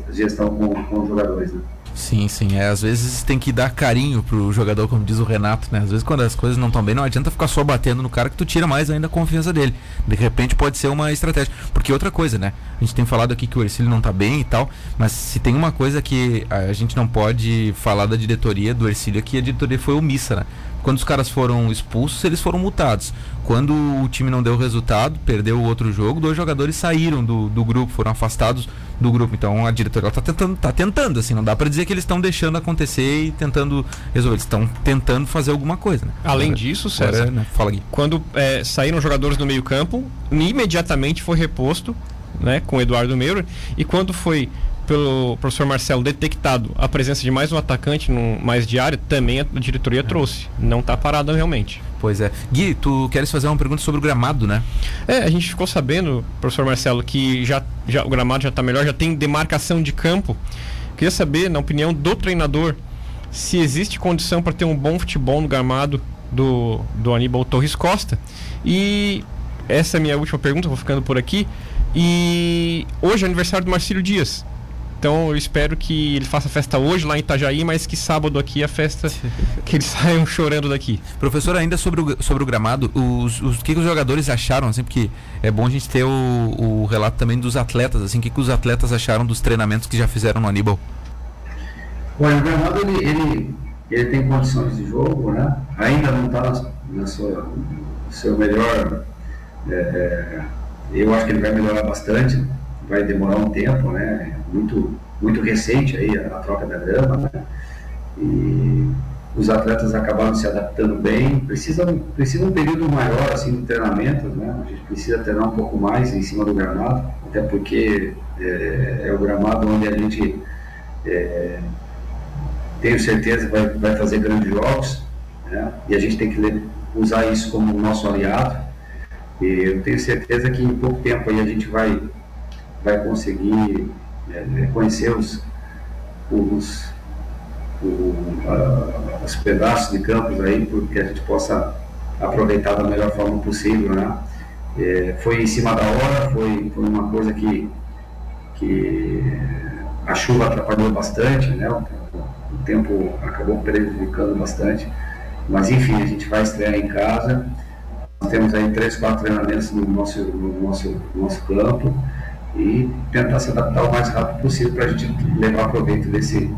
gestão com, com os jogadores. Né? Sim, sim. É, às vezes tem que dar carinho pro jogador, como diz o Renato, né? Às vezes quando as coisas não estão bem, não adianta ficar só batendo no cara que tu tira mais ainda a confiança dele. De repente pode ser uma estratégia. Porque outra coisa, né? A gente tem falado aqui que o Ercílio não tá bem e tal, mas se tem uma coisa que a gente não pode falar da diretoria do Ercílio é que a diretoria foi omissa, né? Quando os caras foram expulsos, eles foram multados. Quando o time não deu resultado, perdeu o outro jogo, dois jogadores saíram do, do grupo, foram afastados do grupo. Então a diretoria está tentando, tá tentando, assim, não dá para dizer que eles estão deixando acontecer e tentando resolver. Eles estão tentando fazer alguma coisa. Né? Além agora, disso, César, né? fala aqui. quando é, saíram jogadores do meio campo, imediatamente foi reposto né, com o Eduardo Meuro. E quando foi pelo professor Marcelo detectado a presença de mais um atacante no mais diário, também a diretoria é. trouxe. Não está parada realmente. Pois é. Gui, tu queres fazer uma pergunta sobre o gramado, né? É, a gente ficou sabendo, professor Marcelo, que já, já o gramado já está melhor, já tem demarcação de campo. Queria saber, na opinião do treinador, se existe condição para ter um bom futebol no gramado do, do Aníbal Torres Costa. E essa é a minha última pergunta, vou ficando por aqui. E hoje é aniversário do Marcílio Dias. Então eu espero que ele faça festa hoje lá em Itajaí, mas que sábado aqui a festa que eles saiam chorando daqui. Professor, ainda sobre o, sobre o gramado, os, os que, que os jogadores acharam, assim, porque é bom a gente ter o, o relato também dos atletas, assim, o que, que os atletas acharam dos treinamentos que já fizeram no Aníbal? Olha, o gramado ele, ele, ele tem condições de jogo, né? Ainda não está na, na sua no seu melhor. É, é, eu acho que ele vai melhorar bastante vai demorar um tempo, né? Muito, muito recente aí a, a troca da grama, né? E os atletas acabaram se adaptando bem. Precisa, precisa um período maior assim de treinamento, né? A gente precisa treinar um pouco mais em cima do gramado, até porque é, é o gramado onde a gente é, tenho certeza vai, vai fazer grandes jogos, né? E a gente tem que usar isso como nosso aliado. E eu tenho certeza que em pouco tempo aí a gente vai vai conseguir é, é, conhecer os, os, os pedaços de campos aí, porque a gente possa aproveitar da melhor forma possível, né? É, foi em cima da hora, foi, foi uma coisa que, que a chuva atrapalhou bastante, né? O, o tempo acabou prejudicando bastante, mas enfim, a gente vai estrear em casa. Nós temos aí três, quatro treinamentos no nosso, no nosso, no nosso campo e tentar se adaptar o mais rápido possível para a gente levar proveito desse,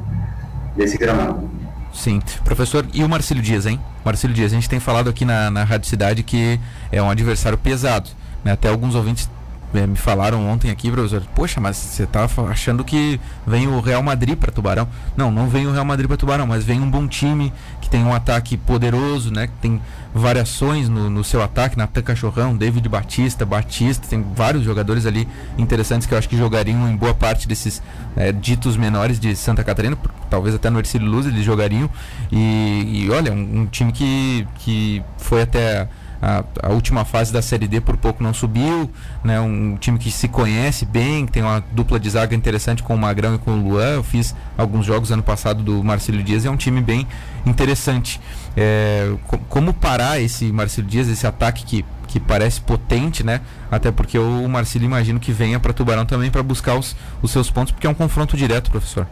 desse gramado. Sim. Professor, e o Marcelo Dias, hein? Marcelo Dias, a gente tem falado aqui na, na Rádio Cidade que é um adversário pesado. Né? Até alguns ouvintes é, me falaram ontem aqui, professor, poxa, mas você está achando que vem o Real Madrid para Tubarão? Não, não vem o Real Madrid para Tubarão, mas vem um bom time que tem um ataque poderoso, né? Que tem variações no, no seu ataque, Natan Cachorrão, David Batista, Batista, tem vários jogadores ali interessantes que eu acho que jogariam em boa parte desses é, ditos menores de Santa Catarina, talvez até no Ercílio Luz eles jogariam. E, e olha, um, um time que, que foi até a, a, última fase da Série D por pouco não subiu, né? Um time que se conhece bem, tem uma dupla de zaga interessante com o Magrão e com o Luan. Eu fiz alguns jogos ano passado do Marcelo Dias, é um time bem interessante. É, como parar esse Marcelo Dias, esse ataque que, que parece potente, né? Até porque o Marcelo imagino que venha para Tubarão também para buscar os, os seus pontos, porque é um confronto direto, professor.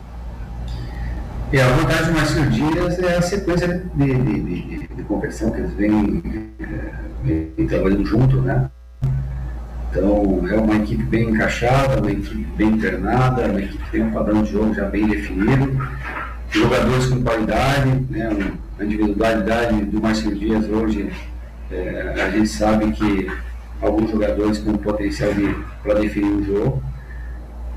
E a vantagem Márcio Dias é a sequência de, de, de, de competição que eles vêm, é, vêm trabalhando junto, né? Então, é uma equipe bem encaixada, uma equipe bem internada, uma equipe que tem um padrão de jogo já bem definido, jogadores com qualidade, né? a individualidade do Márcio Dias hoje, é, a gente sabe que alguns jogadores com potencial para definir o jogo,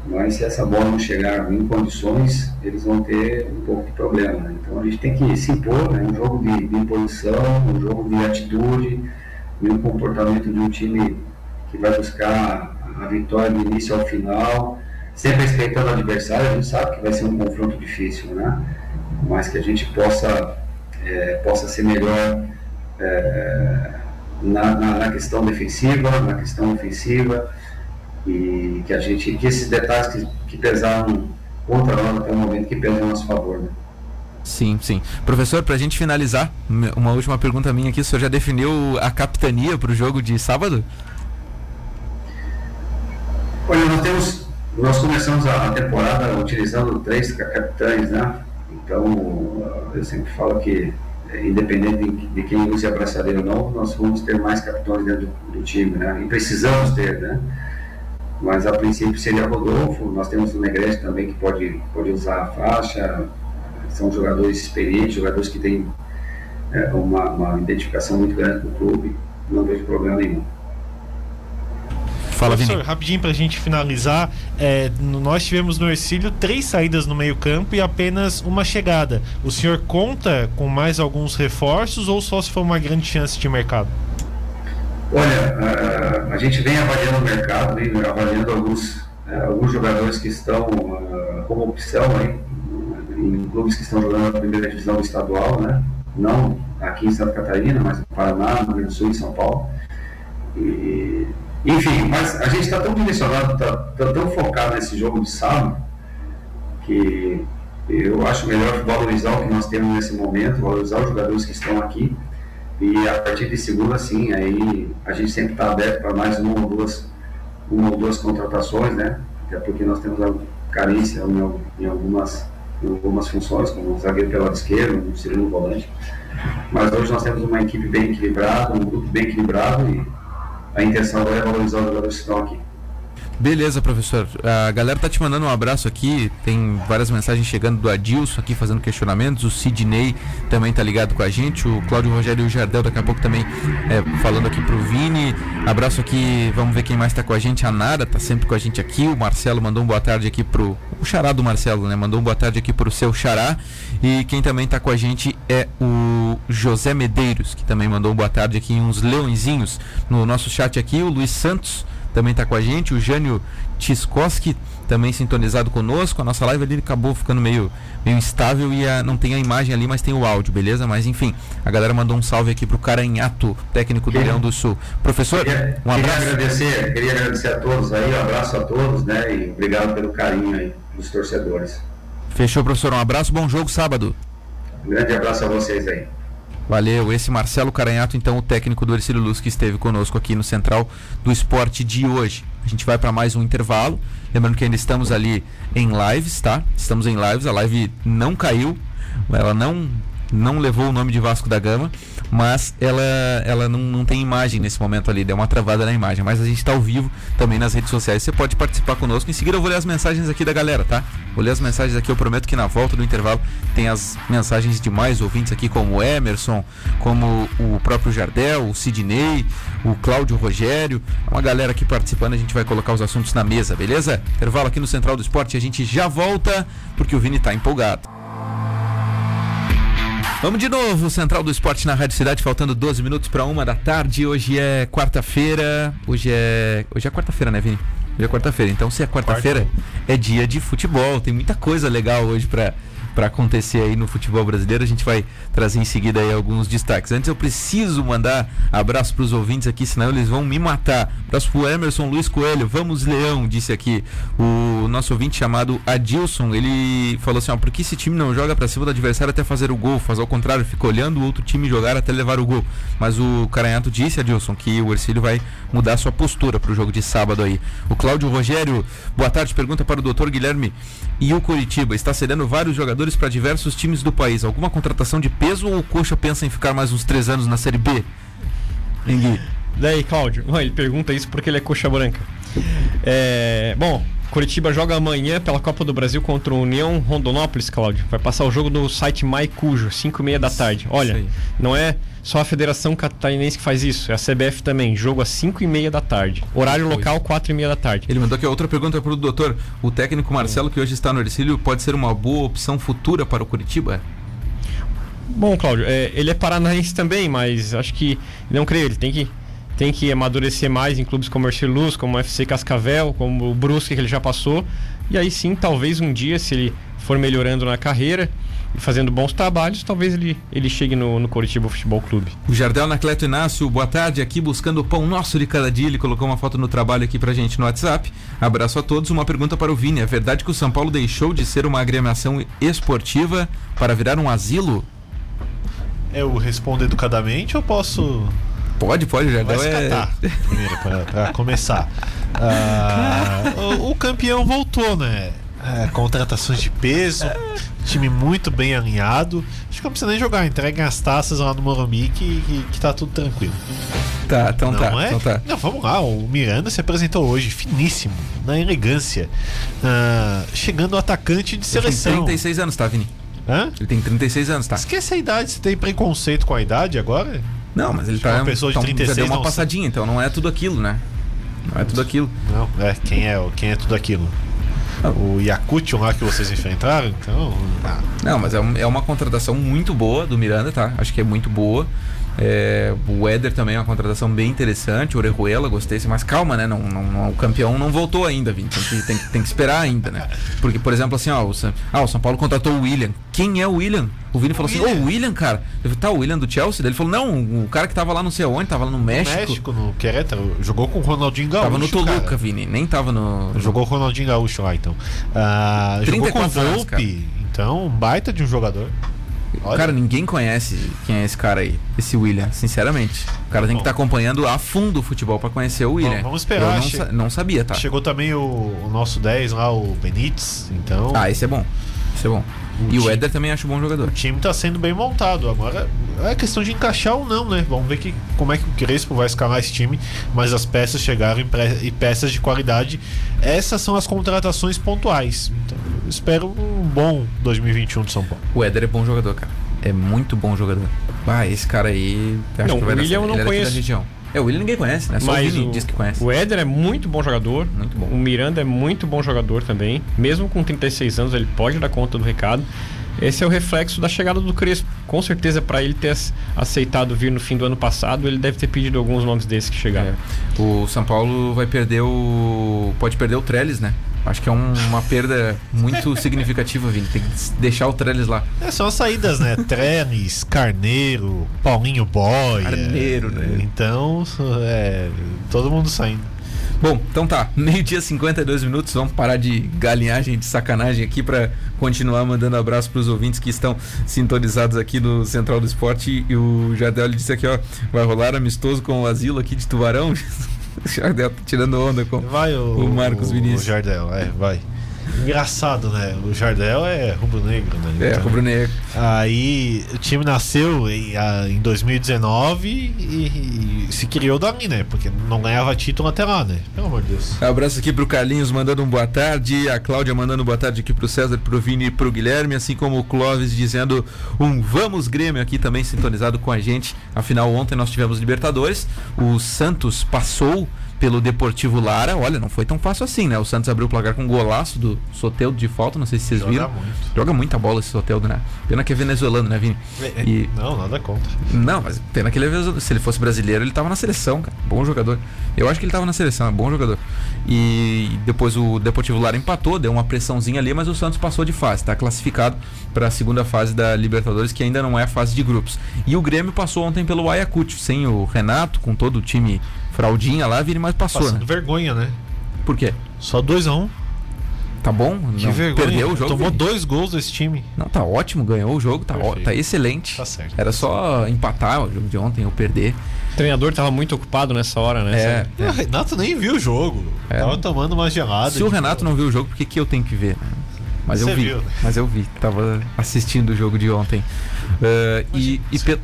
mas se essa bola não chegar em condições, eles vão ter um pouco de problema. Né? Então a gente tem que se impor, né? um jogo de, de imposição, um jogo de atitude, um comportamento de um time que vai buscar a vitória do início ao final, sempre respeitando o adversário, a gente sabe que vai ser um confronto difícil, né? mas que a gente possa, é, possa ser melhor é, na, na, na, questão defensiva, na questão ofensiva, e que a gente, que esses detalhes que, que pesaram contra nós até o momento, que pesam a nosso favor. Né? Sim, sim. Professor, para a gente finalizar, uma última pergunta minha aqui. O senhor já definiu a capitania para o jogo de sábado? Olha, nós temos, nós começamos a, temporada utilizando três capitães, né? Então, eu sempre falo que, independente de, de quem use a braçadeira ou não, nós vamos ter mais capitães dentro do, do, time, né? E precisamos ter, né? Mas a princípio seria Rodolfo, nós temos o Negrete também que pode, pode usar a faixa, são jogadores experientes, jogadores que têm é, uma, uma, identificação muito grande com o clube, não vejo problema nenhum. Fala, Vini. Rapidinho para a gente finalizar, é, nós tivemos no Ercílio três saídas no meio campo e apenas uma chegada. O senhor conta com mais alguns reforços ou só se for uma grande chance de mercado? Olha, a, a gente vem avaliando o mercado, vem avaliando alguns, é, alguns jogadores que estão uh, como opção aí, em clubes que estão jogando na primeira divisão estadual, né? Não aqui em Santa Catarina, mas no Paraná, no Rio do Sul e São Paulo. E, enfim, mas a gente está tão direcionado, está tá tão focado nesse jogo de sábado, que eu acho melhor valorizar o que nós temos nesse momento, valorizar os jogadores que estão aqui. E a partir de segunda, sim, aí a gente sempre está aberto para mais uma ou duas, uma ou duas contratações, né? Até porque nós temos a carência em, algumas em algumas funções, como um zagueiro pelo lado esquerdo, um segundo volante. Mas hoje nós temos uma equipe bem equilibrada, um grupo bem equilibrado e a intenção é valorizar os jogadores que estão aqui. Beleza, professor. A galera tá te mandando um abraço aqui. Tem várias mensagens chegando do Adilson aqui fazendo questionamentos. O Sidney também tá ligado com a gente. O Cláudio Rogério Jardel daqui a pouco também é, falando aqui pro Vini. Abraço aqui. Vamos ver quem mais tá com a gente. A Nara tá sempre com a gente aqui. O Marcelo mandou um boa tarde aqui pro. O xará do Marcelo, né? Mandou um boa tarde aqui pro seu xará. E quem também tá com a gente é o José Medeiros, que também mandou um boa tarde aqui. Uns leõezinhos no nosso chat aqui. O Luiz Santos também está com a gente, o Jânio Tiskoski também sintonizado conosco. A nossa live ali acabou ficando meio, meio instável e a, não tem a imagem ali, mas tem o áudio, beleza? Mas enfim, a galera mandou um salve aqui pro Caranhato, técnico do Leão do Sul. Professor, queria, um abraço. Queria agradecer, queria agradecer a todos aí, um abraço a todos, né? E obrigado pelo carinho aí dos torcedores. Fechou, professor. Um abraço, bom jogo sábado. Um grande abraço a vocês aí. Valeu, esse Marcelo Caranhato, então o técnico do Ercílio Luz que esteve conosco aqui no Central do Esporte de hoje. A gente vai para mais um intervalo. Lembrando que ainda estamos ali em lives, tá? Estamos em lives, a live não caiu, ela não não levou o nome de Vasco da Gama, mas ela, ela não, não tem imagem nesse momento ali, deu uma travada na imagem. Mas a gente está ao vivo também nas redes sociais. Você pode participar conosco. Em seguida eu vou ler as mensagens aqui da galera, tá? Vou ler as mensagens aqui. Eu prometo que na volta do intervalo tem as mensagens de mais ouvintes aqui, como o Emerson, como o próprio Jardel, o Sidney, o Cláudio Rogério. Uma galera aqui participando. A gente vai colocar os assuntos na mesa, beleza? Intervalo aqui no Central do Esporte. A gente já volta porque o Vini está empolgado. Vamos de novo, Central do Esporte na Rádio Cidade, faltando 12 minutos para uma da tarde. Hoje é quarta-feira. Hoje é. Hoje é quarta-feira, né, Vini? Hoje é quarta-feira. Então, se é quarta-feira, é dia de futebol. Tem muita coisa legal hoje para para acontecer aí no futebol brasileiro. A gente vai trazer em seguida aí alguns destaques. Antes eu preciso mandar abraço para os ouvintes aqui, senão eles vão me matar. Abraço pro Emerson Luiz Coelho. Vamos, Leão, disse aqui o nosso ouvinte chamado Adilson. Ele falou assim: ó, por que esse time não joga para cima do adversário até fazer o gol? Faz ao contrário, fica olhando o outro time jogar até levar o gol. Mas o Caranhato disse, Adilson, que o Ercílio vai mudar sua postura para o jogo de sábado aí. O Cláudio Rogério, boa tarde, pergunta para o doutor Guilherme. E o Curitiba está cedendo vários jogadores para diversos times do país. Alguma contratação de peso ou o Coxa pensa em ficar mais uns três anos na Série B? Engui. Daí, Cláudio, ele pergunta isso porque ele é coxa branca. É, bom, Curitiba joga amanhã pela Copa do Brasil contra o União Rondonópolis, Cláudio. Vai passar o jogo no site Maicujo, 5 e meia da tarde. Olha, não é só a Federação Catarinense que faz isso, é a CBF também. Jogo às 5 e meia da tarde. Horário local, 4 e meia da tarde. Ele mandou aqui outra pergunta para o doutor. O técnico Marcelo, que hoje está no Ercílio, pode ser uma boa opção futura para o Curitiba? Bom, Cláudio, é, ele é paranaense também, mas acho que não creio. Ele tem que tem que amadurecer mais em clubes como Ercílio Luz, como o FC Cascavel, como o Brusque que ele já passou. E aí sim, talvez um dia, se ele for melhorando na carreira, fazendo bons trabalhos, talvez ele, ele chegue no, no Curitiba Futebol Clube. O Jardel Anacleto Inácio, boa tarde, aqui buscando o pão nosso de cada dia. Ele colocou uma foto no trabalho aqui pra gente no WhatsApp. Abraço a todos. Uma pergunta para o Vini: é verdade que o São Paulo deixou de ser uma agremiação esportiva para virar um asilo? Eu respondo educadamente ou posso. Pode, pode, Jardel Vai se é. primeiro, pra, pra começar. Ah, o, o campeão voltou, né? É, contratações de peso, time muito bem alinhado. Acho que não precisa nem jogar, entreguem as taças lá no Morumbi que, que, que tá tudo tranquilo. Tá, então não tá, é? então tá. Não, vamos lá, o Miranda se apresentou hoje, finíssimo, na elegância. Ah, chegando o atacante de Ele tem seleção. 36 anos, tá, Vini? Hã? Ele tem 36 anos, tá? Esquece a idade, você tem preconceito com a idade agora? Não, mas ele tá. uma pessoa de então, 36 já deu uma passadinha, então não é tudo aquilo, né? Não é tudo aquilo. Não, é, quem é, quem é tudo aquilo? O Yakutian lá que vocês enfrentaram, então. ah, Não, mas é, um- é uma contratação muito boa do Miranda, tá? Acho que é muito boa. É, o Éder também é uma contratação bem interessante. O Orejuela, gostei. Mas calma, né? Não, não- não- o campeão não voltou ainda, Vini. Tem que, tem, tem que esperar ainda, né? Porque, por exemplo, assim, ó, o, São- ah, o São Paulo contratou o William. Quem é o William? O Vini falou assim: Ô, o William, cara. Eu falei, tá, o William do Chelsea? Daí ele falou: Não, o cara que tava lá não sei aonde, tava lá no no México. México, no Querétaro, jogou com o Ronaldinho Gaúcho. Tava no Toluca, cara. Vini. Nem tava no. Jogou com o Ronaldinho Gaúcho lá, então. Ah, jogou com o 34 anos, Volpe, então, um baita de um jogador. Olha. Cara, ninguém conhece quem é esse cara aí, esse William, sinceramente. O cara tem que Bom. estar acompanhando a fundo o futebol pra conhecer o William. vamos esperar, Eu não, sa- não sabia, tá? Chegou também o, o nosso 10 lá, o Benítez, então. Ah, esse é bom. Esse é bom. O e o Éder também acho bom jogador. O time tá sendo bem montado. Agora é questão de encaixar ou não, né? Vamos ver que, como é que o Crespo vai escalar esse time. Mas as peças chegaram e peças de qualidade. Essas são as contratações pontuais. Então, eu espero um bom 2021 de São Paulo. O Éder é bom jogador, cara. É muito bom jogador. Ah, esse cara aí. Acho Não, que vai o dar William certo. eu não é conheço. É, o William ninguém conhece, né? Só Mas o Vini o, diz que conhece. o Éder é muito bom jogador. Muito bom. O Miranda é muito bom jogador também. Mesmo com 36 anos, ele pode dar conta do recado. Esse é o reflexo da chegada do Crespo. Com certeza, para ele ter ac- aceitado vir no fim do ano passado, ele deve ter pedido alguns nomes desses que chegaram. É. O São Paulo vai perder o. Pode perder o Trellis, né? Acho que é um- uma perda muito significativa, Vini. Tem que deixar o Trellis lá. É, são as saídas, né? Trenes, Carneiro, Paulinho Boy. Carneiro, né? Então, é. Todo mundo saindo. Bom, então tá. Meio-dia 52 minutos. Vamos parar de galinhagem, de sacanagem aqui pra continuar mandando abraço pros ouvintes que estão sintonizados aqui no Central do Esporte. E o Jardel disse aqui, ó, vai rolar amistoso com o asilo aqui de Tubarão. O Jardel tá tirando onda com Vai o, o Marcos Vinícius. O Jardel, é, vai. Engraçado, né? O Jardel é rubro-negro, né? É, rubro-negro. Aí o time nasceu em, a- em 2019 e, e se criou dali, né? Porque não ganhava título até lá, né? Pelo amor de Deus. Abraço aqui pro Carlinhos mandando um boa tarde, a Cláudia mandando um boa tarde aqui pro César, pro Vini e pro Guilherme, assim como o Clóvis dizendo um vamos Grêmio aqui também sintonizado com a gente. Afinal, ontem nós tivemos Libertadores, o Santos passou pelo Deportivo Lara. Olha, não foi tão fácil assim, né? O Santos abriu o placar com um golaço do Soteldo de falta, não sei se vocês Joga viram. muito. Joga muita bola esse Soteldo, né? Pena que é venezuelano, né, Vini? E Não, nada contra. não, mas pena que ele é venezuelano. Se ele fosse brasileiro, ele tava na seleção, cara. Bom jogador. Eu acho que ele tava na seleção, é bom jogador. E depois o Deportivo Lara empatou, deu uma pressãozinha ali, mas o Santos passou de fase, tá classificado para a segunda fase da Libertadores, que ainda não é a fase de grupos. E o Grêmio passou ontem pelo Ayacucho, sem o Renato, com todo o time fraldinha lá, Vini, mas passou, Passando né? vergonha, né? Por quê? Só 2x1. Um. Tá bom? Que Não, vergonha. Perdeu o jogo? Tomou Vini? dois gols desse time. Não, tá ótimo, ganhou o jogo, tá, ó- tá excelente. Tá certo. Era só empatar o jogo de ontem ou perder. O treinador tava muito ocupado nessa hora, né? É, Sabe? O Renato nem viu o jogo. É. Tava tomando uma gelada. Se o Renato não viu o jogo, por que, que eu tenho que ver? Mas eu Você vi. viu, né? Mas eu vi. Tava assistindo o jogo de ontem. Uh, e, e pe-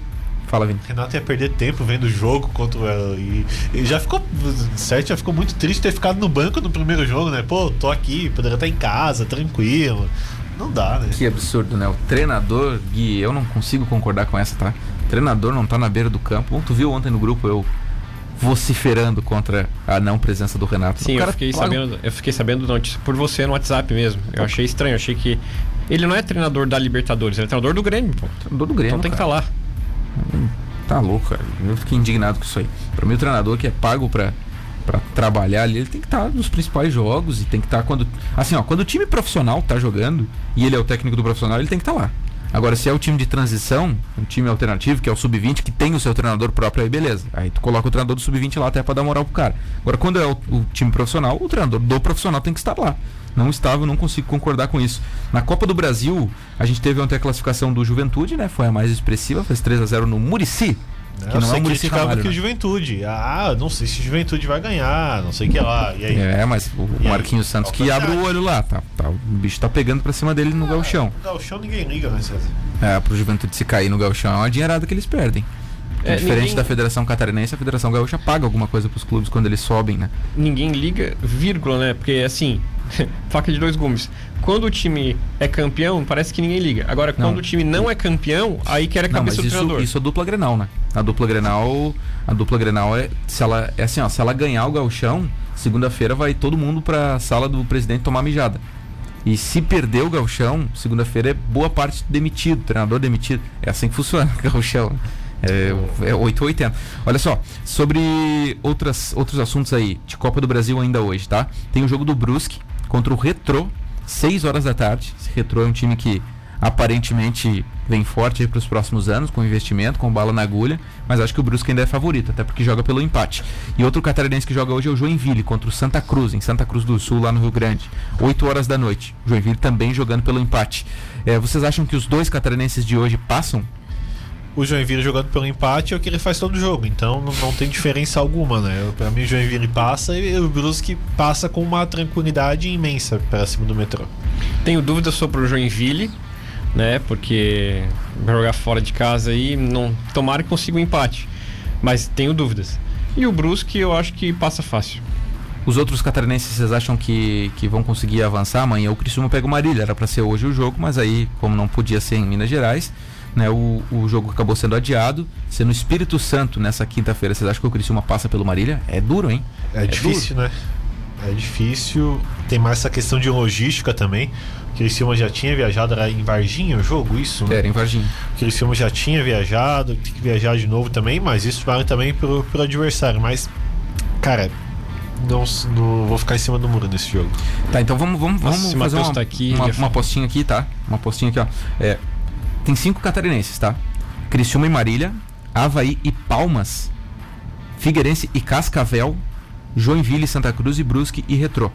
Fala, Vini. Renato ia perder tempo vendo o jogo contra o. E, e já ficou. Certo, já ficou muito triste ter ficado no banco no primeiro jogo, né? Pô, tô aqui, poderia estar em casa, tranquilo. Não dá, né? Que absurdo, né? O treinador, Gui, eu não consigo concordar com essa, tá? O treinador não tá na beira do campo. Bom, tu viu ontem no grupo eu vociferando contra a não presença do Renato. Sim, O eu cara, fiquei, claro, sabendo, eu fiquei sabendo da notícia por você no WhatsApp mesmo. Eu achei estranho, eu achei que. Ele não é treinador da Libertadores, ele é treinador do Grêmio, pô. Treinador do Grêmio. Então tem que estar cara. lá. Tá louco, cara. Eu fiquei indignado com isso aí. Pra mim, o treinador que é pago pra, pra trabalhar ali, ele tem que estar nos principais jogos e tem que estar quando. Assim, ó, quando o time profissional tá jogando e ele é o técnico do profissional, ele tem que estar lá. Agora, se é o time de transição, um time alternativo, que é o sub-20, que tem o seu treinador próprio, aí beleza. Aí tu coloca o treinador do sub-20 lá até pra dar moral pro cara. Agora, quando é o, o time profissional, o treinador do profissional tem que estar lá. Não estava, não consigo concordar com isso. Na Copa do Brasil, a gente teve ontem a classificação do Juventude, né? Foi a mais expressiva, fez 3 a 0 no Murici. Que não é o Murici Ramalho, que né? Juventude. Ah, não sei se Juventude vai ganhar, não sei o que lá. E aí? É, mas o e Marquinhos aí? Santos que abre o olho lá, tá, tá, O bicho tá pegando pra cima dele no ah, gauchão. No gauchão ninguém liga, né, César? É, pro Juventude se cair no gauchão é uma dinheirada que eles perdem. É, diferente ninguém... da Federação Catarinense, a Federação Gaúcha paga alguma coisa pros clubes quando eles sobem, né? Ninguém liga, vírgula, né? Porque assim, faca de dois gumes. Quando o time é campeão, parece que ninguém liga. Agora, quando não. o time não é campeão, aí quer a cabeça não, do isso, treinador. Isso é dupla Grenal, né? A dupla Grenal, a dupla Grenal é se ela é assim, ó, se ela ganhar o gauchão, segunda-feira vai todo mundo para a sala do presidente tomar mijada. E se perder o gauchão, segunda-feira é boa parte demitido, treinador demitido. É assim que funciona o gauchão. É, é 880. Olha só, sobre outras, outros assuntos aí de Copa do Brasil ainda hoje, tá? Tem o jogo do Brusque contra o Retro 6 horas da tarde. Esse Retro é um time que aparentemente vem forte para os próximos anos, com investimento, com bala na agulha, mas acho que o Brusque ainda é favorito, até porque joga pelo empate. E outro catarinense que joga hoje é o Joinville contra o Santa Cruz, em Santa Cruz do Sul, lá no Rio Grande. 8 horas da noite. Joinville também jogando pelo empate. É, vocês acham que os dois catarinenses de hoje passam o Joinville jogando pelo empate é o que ele faz todo jogo, então não, não tem diferença alguma, né? Para mim o Joinville passa e o Brusque passa com uma tranquilidade imensa para cima do metrô. Tenho dúvidas sobre o Joinville, né? Porque jogar fora de casa aí, não tomara que consiga um empate, mas tenho dúvidas. E o Brusque eu acho que passa fácil. Os outros catarinenses, vocês acham que, que vão conseguir avançar amanhã? O Criciúma pega o Marília, era para ser hoje o jogo, mas aí, como não podia ser em Minas Gerais, né, o, o jogo acabou sendo adiado, sendo Espírito Santo nessa quinta-feira. Vocês acham que o Criciúma passa pelo Marília? É duro, hein? É, é difícil, duro. né? É difícil. Tem mais essa questão de logística também. O Criciúma já tinha viajado, era em Varginha o jogo, isso? Né? Era em Varginha. O Criciúma já tinha viajado, tem que viajar de novo também, mas isso vale também pro, pro adversário. Mas, cara, não, não, vou ficar em cima do muro nesse jogo. Tá, então vamos, vamos, vamos fazer uma, tá aqui, uma, uma postinha aqui, tá? Uma postinha aqui, ó. É, tem cinco catarinenses, tá? Criciúma e Marília, Havaí e Palmas, Figueirense e Cascavel, Joinville, Santa Cruz e Brusque e Retrô.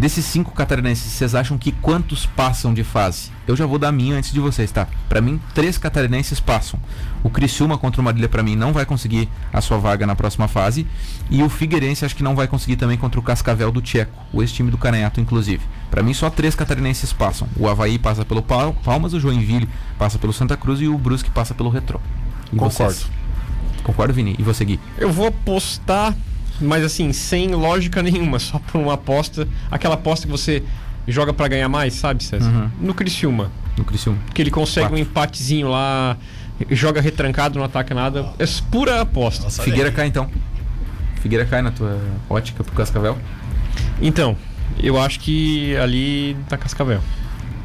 Desses cinco catarinenses, vocês acham que quantos passam de fase? Eu já vou dar a minha antes de vocês, tá? Para mim, três catarinenses passam. O Criciúma contra o Marília, para mim, não vai conseguir a sua vaga na próxima fase. E o Figueirense, acho que não vai conseguir também contra o Cascavel do Tcheco, o ex-time do Canhato, inclusive. Para mim, só três catarinenses passam. O Havaí passa pelo Palmas, o Joinville passa pelo Santa Cruz e o Brusque passa pelo Retrô. E Concordo. Vocês? Concordo, Vini? E você, Gui? Eu vou apostar mas assim, sem lógica nenhuma, só por uma aposta. Aquela aposta que você joga para ganhar mais, sabe, César? Uhum. No Criciúma. No Criciúma. Que ele consegue Quatro. um empatezinho lá, joga retrancado, não ataca nada. É pura aposta. Nossa, Figueira cai então. Figueira cai na tua ótica pro Cascavel? Então, eu acho que ali tá Cascavel.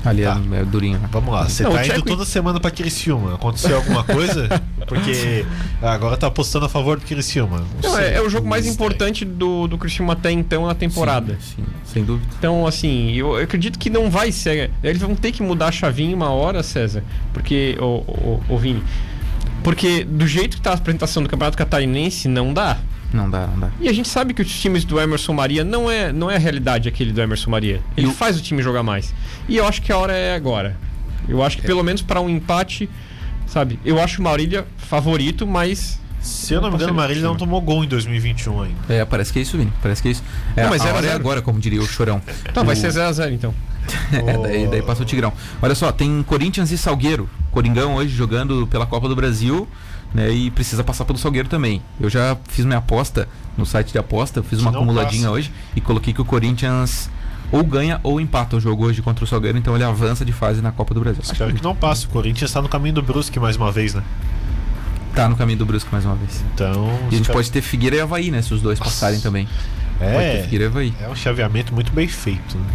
Ali é, tá. é, durinho. Vamos lá. Você tá indo toda semana pra Criciúma. Aconteceu alguma coisa? Porque agora tá apostando a favor do Criciúma. Não, não é, é, o jogo mais importante do, do Criciúma até então na temporada. Sim, sim, sem dúvida. Então, assim, eu, eu, acredito que não vai ser. Eles vão ter que mudar a chavinha uma hora, César. Porque, ô, ô, ô Vini. Porque do jeito que tá a apresentação do Campeonato Catarinense, não dá. Não dá, não dá. E a gente sabe que os times do Emerson Maria não é, não é a realidade aquele do Emerson Maria. Ele faz o time jogar mais. E eu acho que a hora é agora. Eu acho que é. pelo menos para um empate, sabe? Eu acho o Marília favorito, mas se eu não me engano, o Marília não tomou gol em 2021 ainda. É, parece que é isso, Vini. Parece que é isso. É, não, mas a hora é agora, como diria o Chorão. Tá, o... vai ser 0x0 então. é, daí, daí passa o Tigrão. Olha só, tem Corinthians e Salgueiro. Coringão hoje jogando pela Copa do Brasil né? E precisa passar pelo Salgueiro também. Eu já fiz minha aposta no site de aposta, fiz uma acumuladinha passa. hoje e coloquei que o Corinthians ou ganha ou empata o jogo hoje contra o Salgueiro, então ele avança de fase na Copa do Brasil. Espero que não passe. O Corinthians está no caminho do Brusque mais uma vez, né? Tá no caminho do Brusque mais uma vez. Então. E a gente pode ter Figueira e Havaí, né? Se os dois Nossa. passarem também. É. É um chaveamento muito bem feito. Né?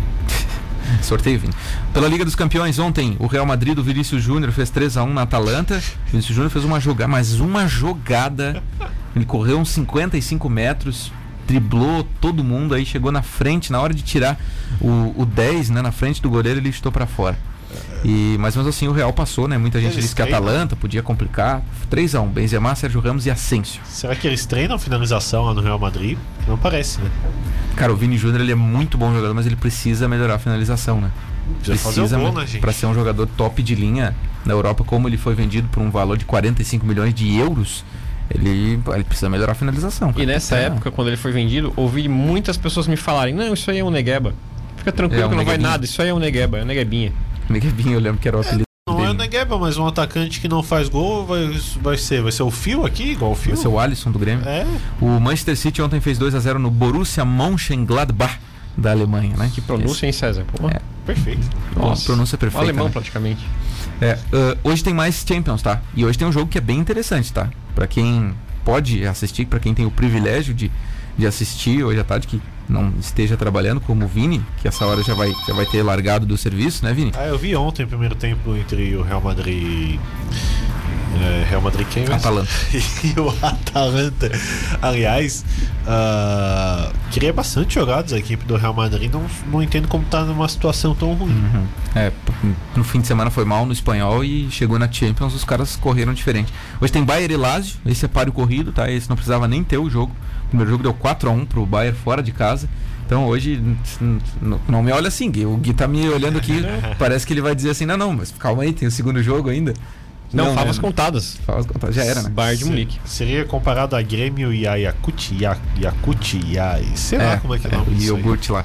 Sorteio, Vini. Pela Liga dos Campeões, ontem, o Real Madrid do Vinícius Júnior fez 3 a 1 na Atalanta. O Vinícius Júnior fez uma jogada, mas uma jogada. Ele correu uns 55 metros, driblou todo mundo, aí chegou na frente, na hora de tirar o, o 10, né, na frente do goleiro, ele estou para fora. E, mas mesmo assim o Real passou, né? Muita gente Eles disse que a treinam? Atalanta podia complicar. 3x1, Benzema, Sérgio Ramos e Asensio. Será que eles treinam finalização lá no Real Madrid? Não parece, né? Cara, o Vini Júnior ele é muito bom jogador, mas ele precisa melhorar a finalização, né? Precisa fazer o gol, me- né, pra ser um jogador top de linha na Europa, como ele foi vendido por um valor de 45 milhões de euros, ele, ele precisa melhorar a finalização. E cara. nessa Então, época, quando ele foi vendido, ouvi muitas pessoas me falarem: Não, isso aí é um Negueba. Fica tranquilo É, um que não vai nada, isso aí é um Negueba, é um Neguebinha. Neguebinho, eu lembro que era o apelido Não é o dele. Negueba, mas um atacante que não faz gol vai, vai ser. Vai ser o Fio aqui, igual o Fio? Vai ser o Alisson do Grêmio. É. O Manchester City ontem fez 2 a 0 no Borussia Mönchengladbach da Alemanha, né? Que pronúncia, hein, César? Pô, É. Perfeito. Nossa, pronúncia o perfeita. alemão, né? praticamente. É, ah, hoje tem mais Champions, tá? E hoje tem um jogo que é bem interessante, tá? Pra quem pode assistir, pra quem tem o privilégio de, de assistir hoje à tarde, que não esteja trabalhando, como o Vini, que essa hora já vai, já vai ter largado do serviço, né, Vini? Ah, eu vi ontem o primeiro tempo entre o Real Madrid. É, Real Madrid quem mesmo? Atalanta. e o Atalanta. Aliás, ah, queria bastante jogadas a equipe do Real Madrid. Não, não entendo como tá numa situação tão ruim. Uhum. É, no fim de semana foi mal no espanhol e chegou na Champions, os caras correram diferente. Hoje tem Bayern e Lazio, esse é páreo corrido, tá? Esse não precisava nem ter o jogo. O primeiro jogo deu 4x1 pro Bayern fora de casa. Então hoje, não me olha assim, Gui. O Gui tá me olhando aqui, parece que ele vai dizer assim, não, não, mas calma aí, tem o segundo jogo ainda. Não, favas né? contadas. Favas contadas, já era, né? Bayern de Se- Munique. Seria comparado a Grêmio e a Yakut, Ya- Yakut, Ya- sei lá como é que é o nome o aí. iogurte lá.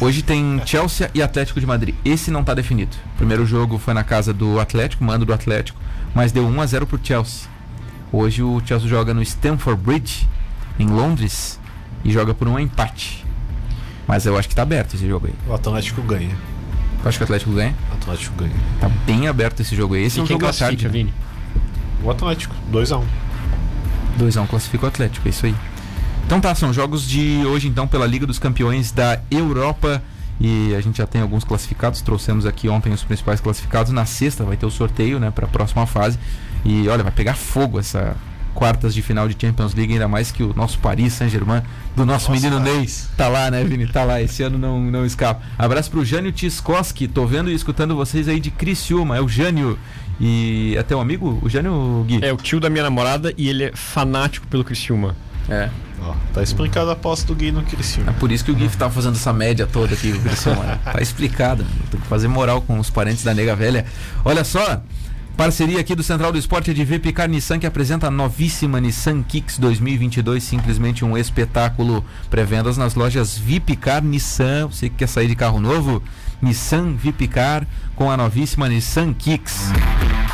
Hoje tem Chelsea e Atlético de Madrid. Esse não tá definido. O primeiro jogo foi na casa do Atlético, mando do Atlético, mas deu 1 a 0 pro Chelsea. Hoje o Chelsea joga no Stamford Bridge, em Londres, e joga por um empate. Mas eu acho que tá aberto esse jogo aí. O Atlético ganha. Eu acho que o Atlético ganha. O Atlético ganha. Tá bem aberto esse jogo aí. Esse é E um quem jogo à tarde. classifica, né? Vini? O Atlético, 2x1. 2x1 classifica o Atlético, é isso aí. Então tá, são jogos de hoje então pela Liga dos Campeões da Europa. E a gente já tem alguns classificados, trouxemos aqui ontem os principais classificados. Na sexta vai ter o sorteio, né, para a próxima fase. E olha, vai pegar fogo essa quartas de final de Champions League, ainda mais que o nosso Paris Saint-Germain, do nosso Nossa, menino Ney, tá lá, né, Vini? Tá lá, esse ano não, não escapa. Abraço pro Jânio Tiskoski, tô vendo e escutando vocês aí de Criciúma, é o Jânio. E é teu amigo, o Jânio Gui? É o tio da minha namorada e ele é fanático pelo Criciúma. É. Ó, tá explicado a aposta do Gui no É Criciúma. por isso que o GIF tá fazendo essa média toda aqui, o Criciúma. né? Tá explicado. Tem que fazer moral com os parentes da nega velha. Olha só, parceria aqui do Central do Esporte de Vipicar Nissan, que apresenta a novíssima Nissan Kicks 2022. Simplesmente um espetáculo. Pré-vendas nas lojas Vipicar Nissan. Você que quer sair de carro novo? Nissan Vipicar com a novíssima Nissan Kicks.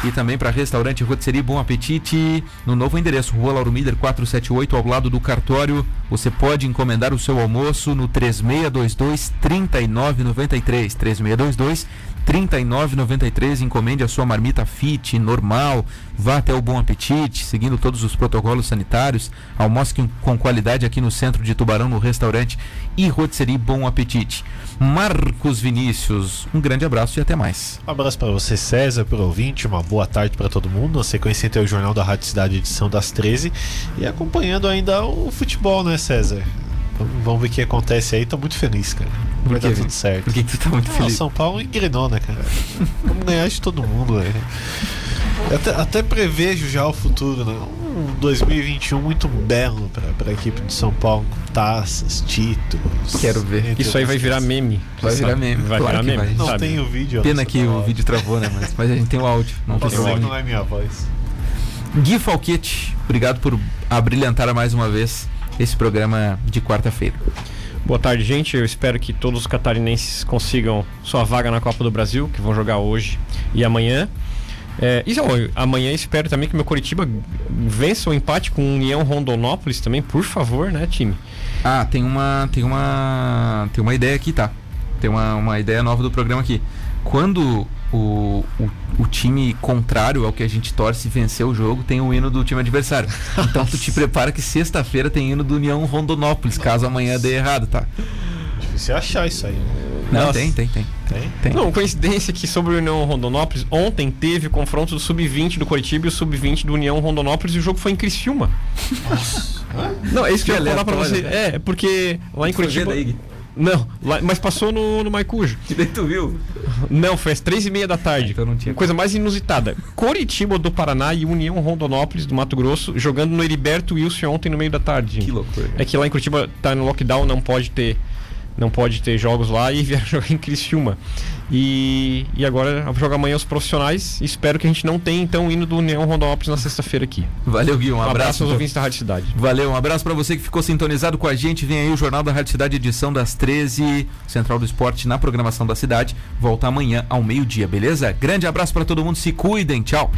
E também para restaurante Rotisserie Bom Apetite, no novo endereço, Rua Lauro Miller 478, ao lado do cartório. Você pode encomendar o seu almoço no 3622 3993. 3622 3993. Encomende a sua marmita fit, normal. Vá até o Bom Apetite, seguindo todos os protocolos sanitários. Almoce com- qualidade aqui no centro de Tubarão, no restaurante e Rotisserie Bom Apetite. Marcos Vinícius, um grande abraço e até mais. Um abraço para você, César, por ouvinte. Uma boa tarde para todo mundo. Na sequência tem o Jornal da Rádio Cidade, edição das 13. E acompanhando ainda o futebol, né, César? Vamos- ver o que acontece aí. Tô muito feliz, cara. Por Vai dar tudo certo. Por que, que tu tá muito Ah, feliz? São Paulo engrenou, né, cara? Vamos ganhar de todo mundo, velho. Até, até prevejo já o futuro, né? Um 2021 muito belo pra, pra equipe de São Paulo, com taças, títulos. Quero ver. Isso aí vai virar meme. Vai Sabe? virar meme, Vai claro virar meme. vai. Não sabe? tem o vídeo. Pena que o vídeo travou, né? Mas, mas a gente tem o áudio. Não tem Posso o áudio. não é minha voz. Gui Falquete, obrigado por abrilhantar mais uma vez esse programa de quarta-feira. Boa tarde, gente. Eu espero que todos os catarinenses consigam sua vaga na Copa do Brasil, que vão jogar hoje e amanhã. É, e amanhã espero também que meu Coritiba vença o empate com o União Rondonópolis também, por favor, né, time? Ah, tem uma, tem uma, tem uma ideia aqui, tá? Tem uma, uma ideia nova do programa aqui. Quando o, o, o time contrário ao que a gente torce vencer o jogo, tem o hino do time adversário. Então tu te prepara que sexta-feira tem hino do União Rondonópolis, caso amanhã dê errado, tá? Difícil achar isso aí. Não, Nossa. tem, tem, tem. Tem? Tem. Não, coincidência que sobre o União Rondonópolis, ontem teve o confronto do Sub-20 do Coritiba e o Sub-20 do União Rondonópolis e o jogo foi em Criciúma. Não, é isso que eu ia falar pra você. aleatório, É, porque lá em Foi Não, lá, mas passou no, no Maicujo. Que daí tu viu? Não, foi às três e meia da tarde. Então não tinha. Coisa mais inusitada. Coritiba do Paraná e União Rondonópolis do Mato Grosso jogando no Heriberto Wilson ontem no meio da tarde. Que loucura. É que lá em Curitiba tá no lockdown, não pode ter não pode ter jogos lá e vieram jogar em Criciúma. E, e agora joga amanhã os profissionais. Espero que a gente não tenha então indo do União Rondonópolis na sexta-feira aqui. Valeu, Gui. Um, Um abraço abraço. aos ouvintes da Rádio Cidade. Valeu, um abraço pra você que ficou sintonizado com a gente. Vem aí o Jornal da Rádio Cidade, edição das 13, Central do Esporte na programação da cidade. Volta amanhã ao meio-dia, beleza? Grande abraço pra todo mundo, se cuidem, tchau.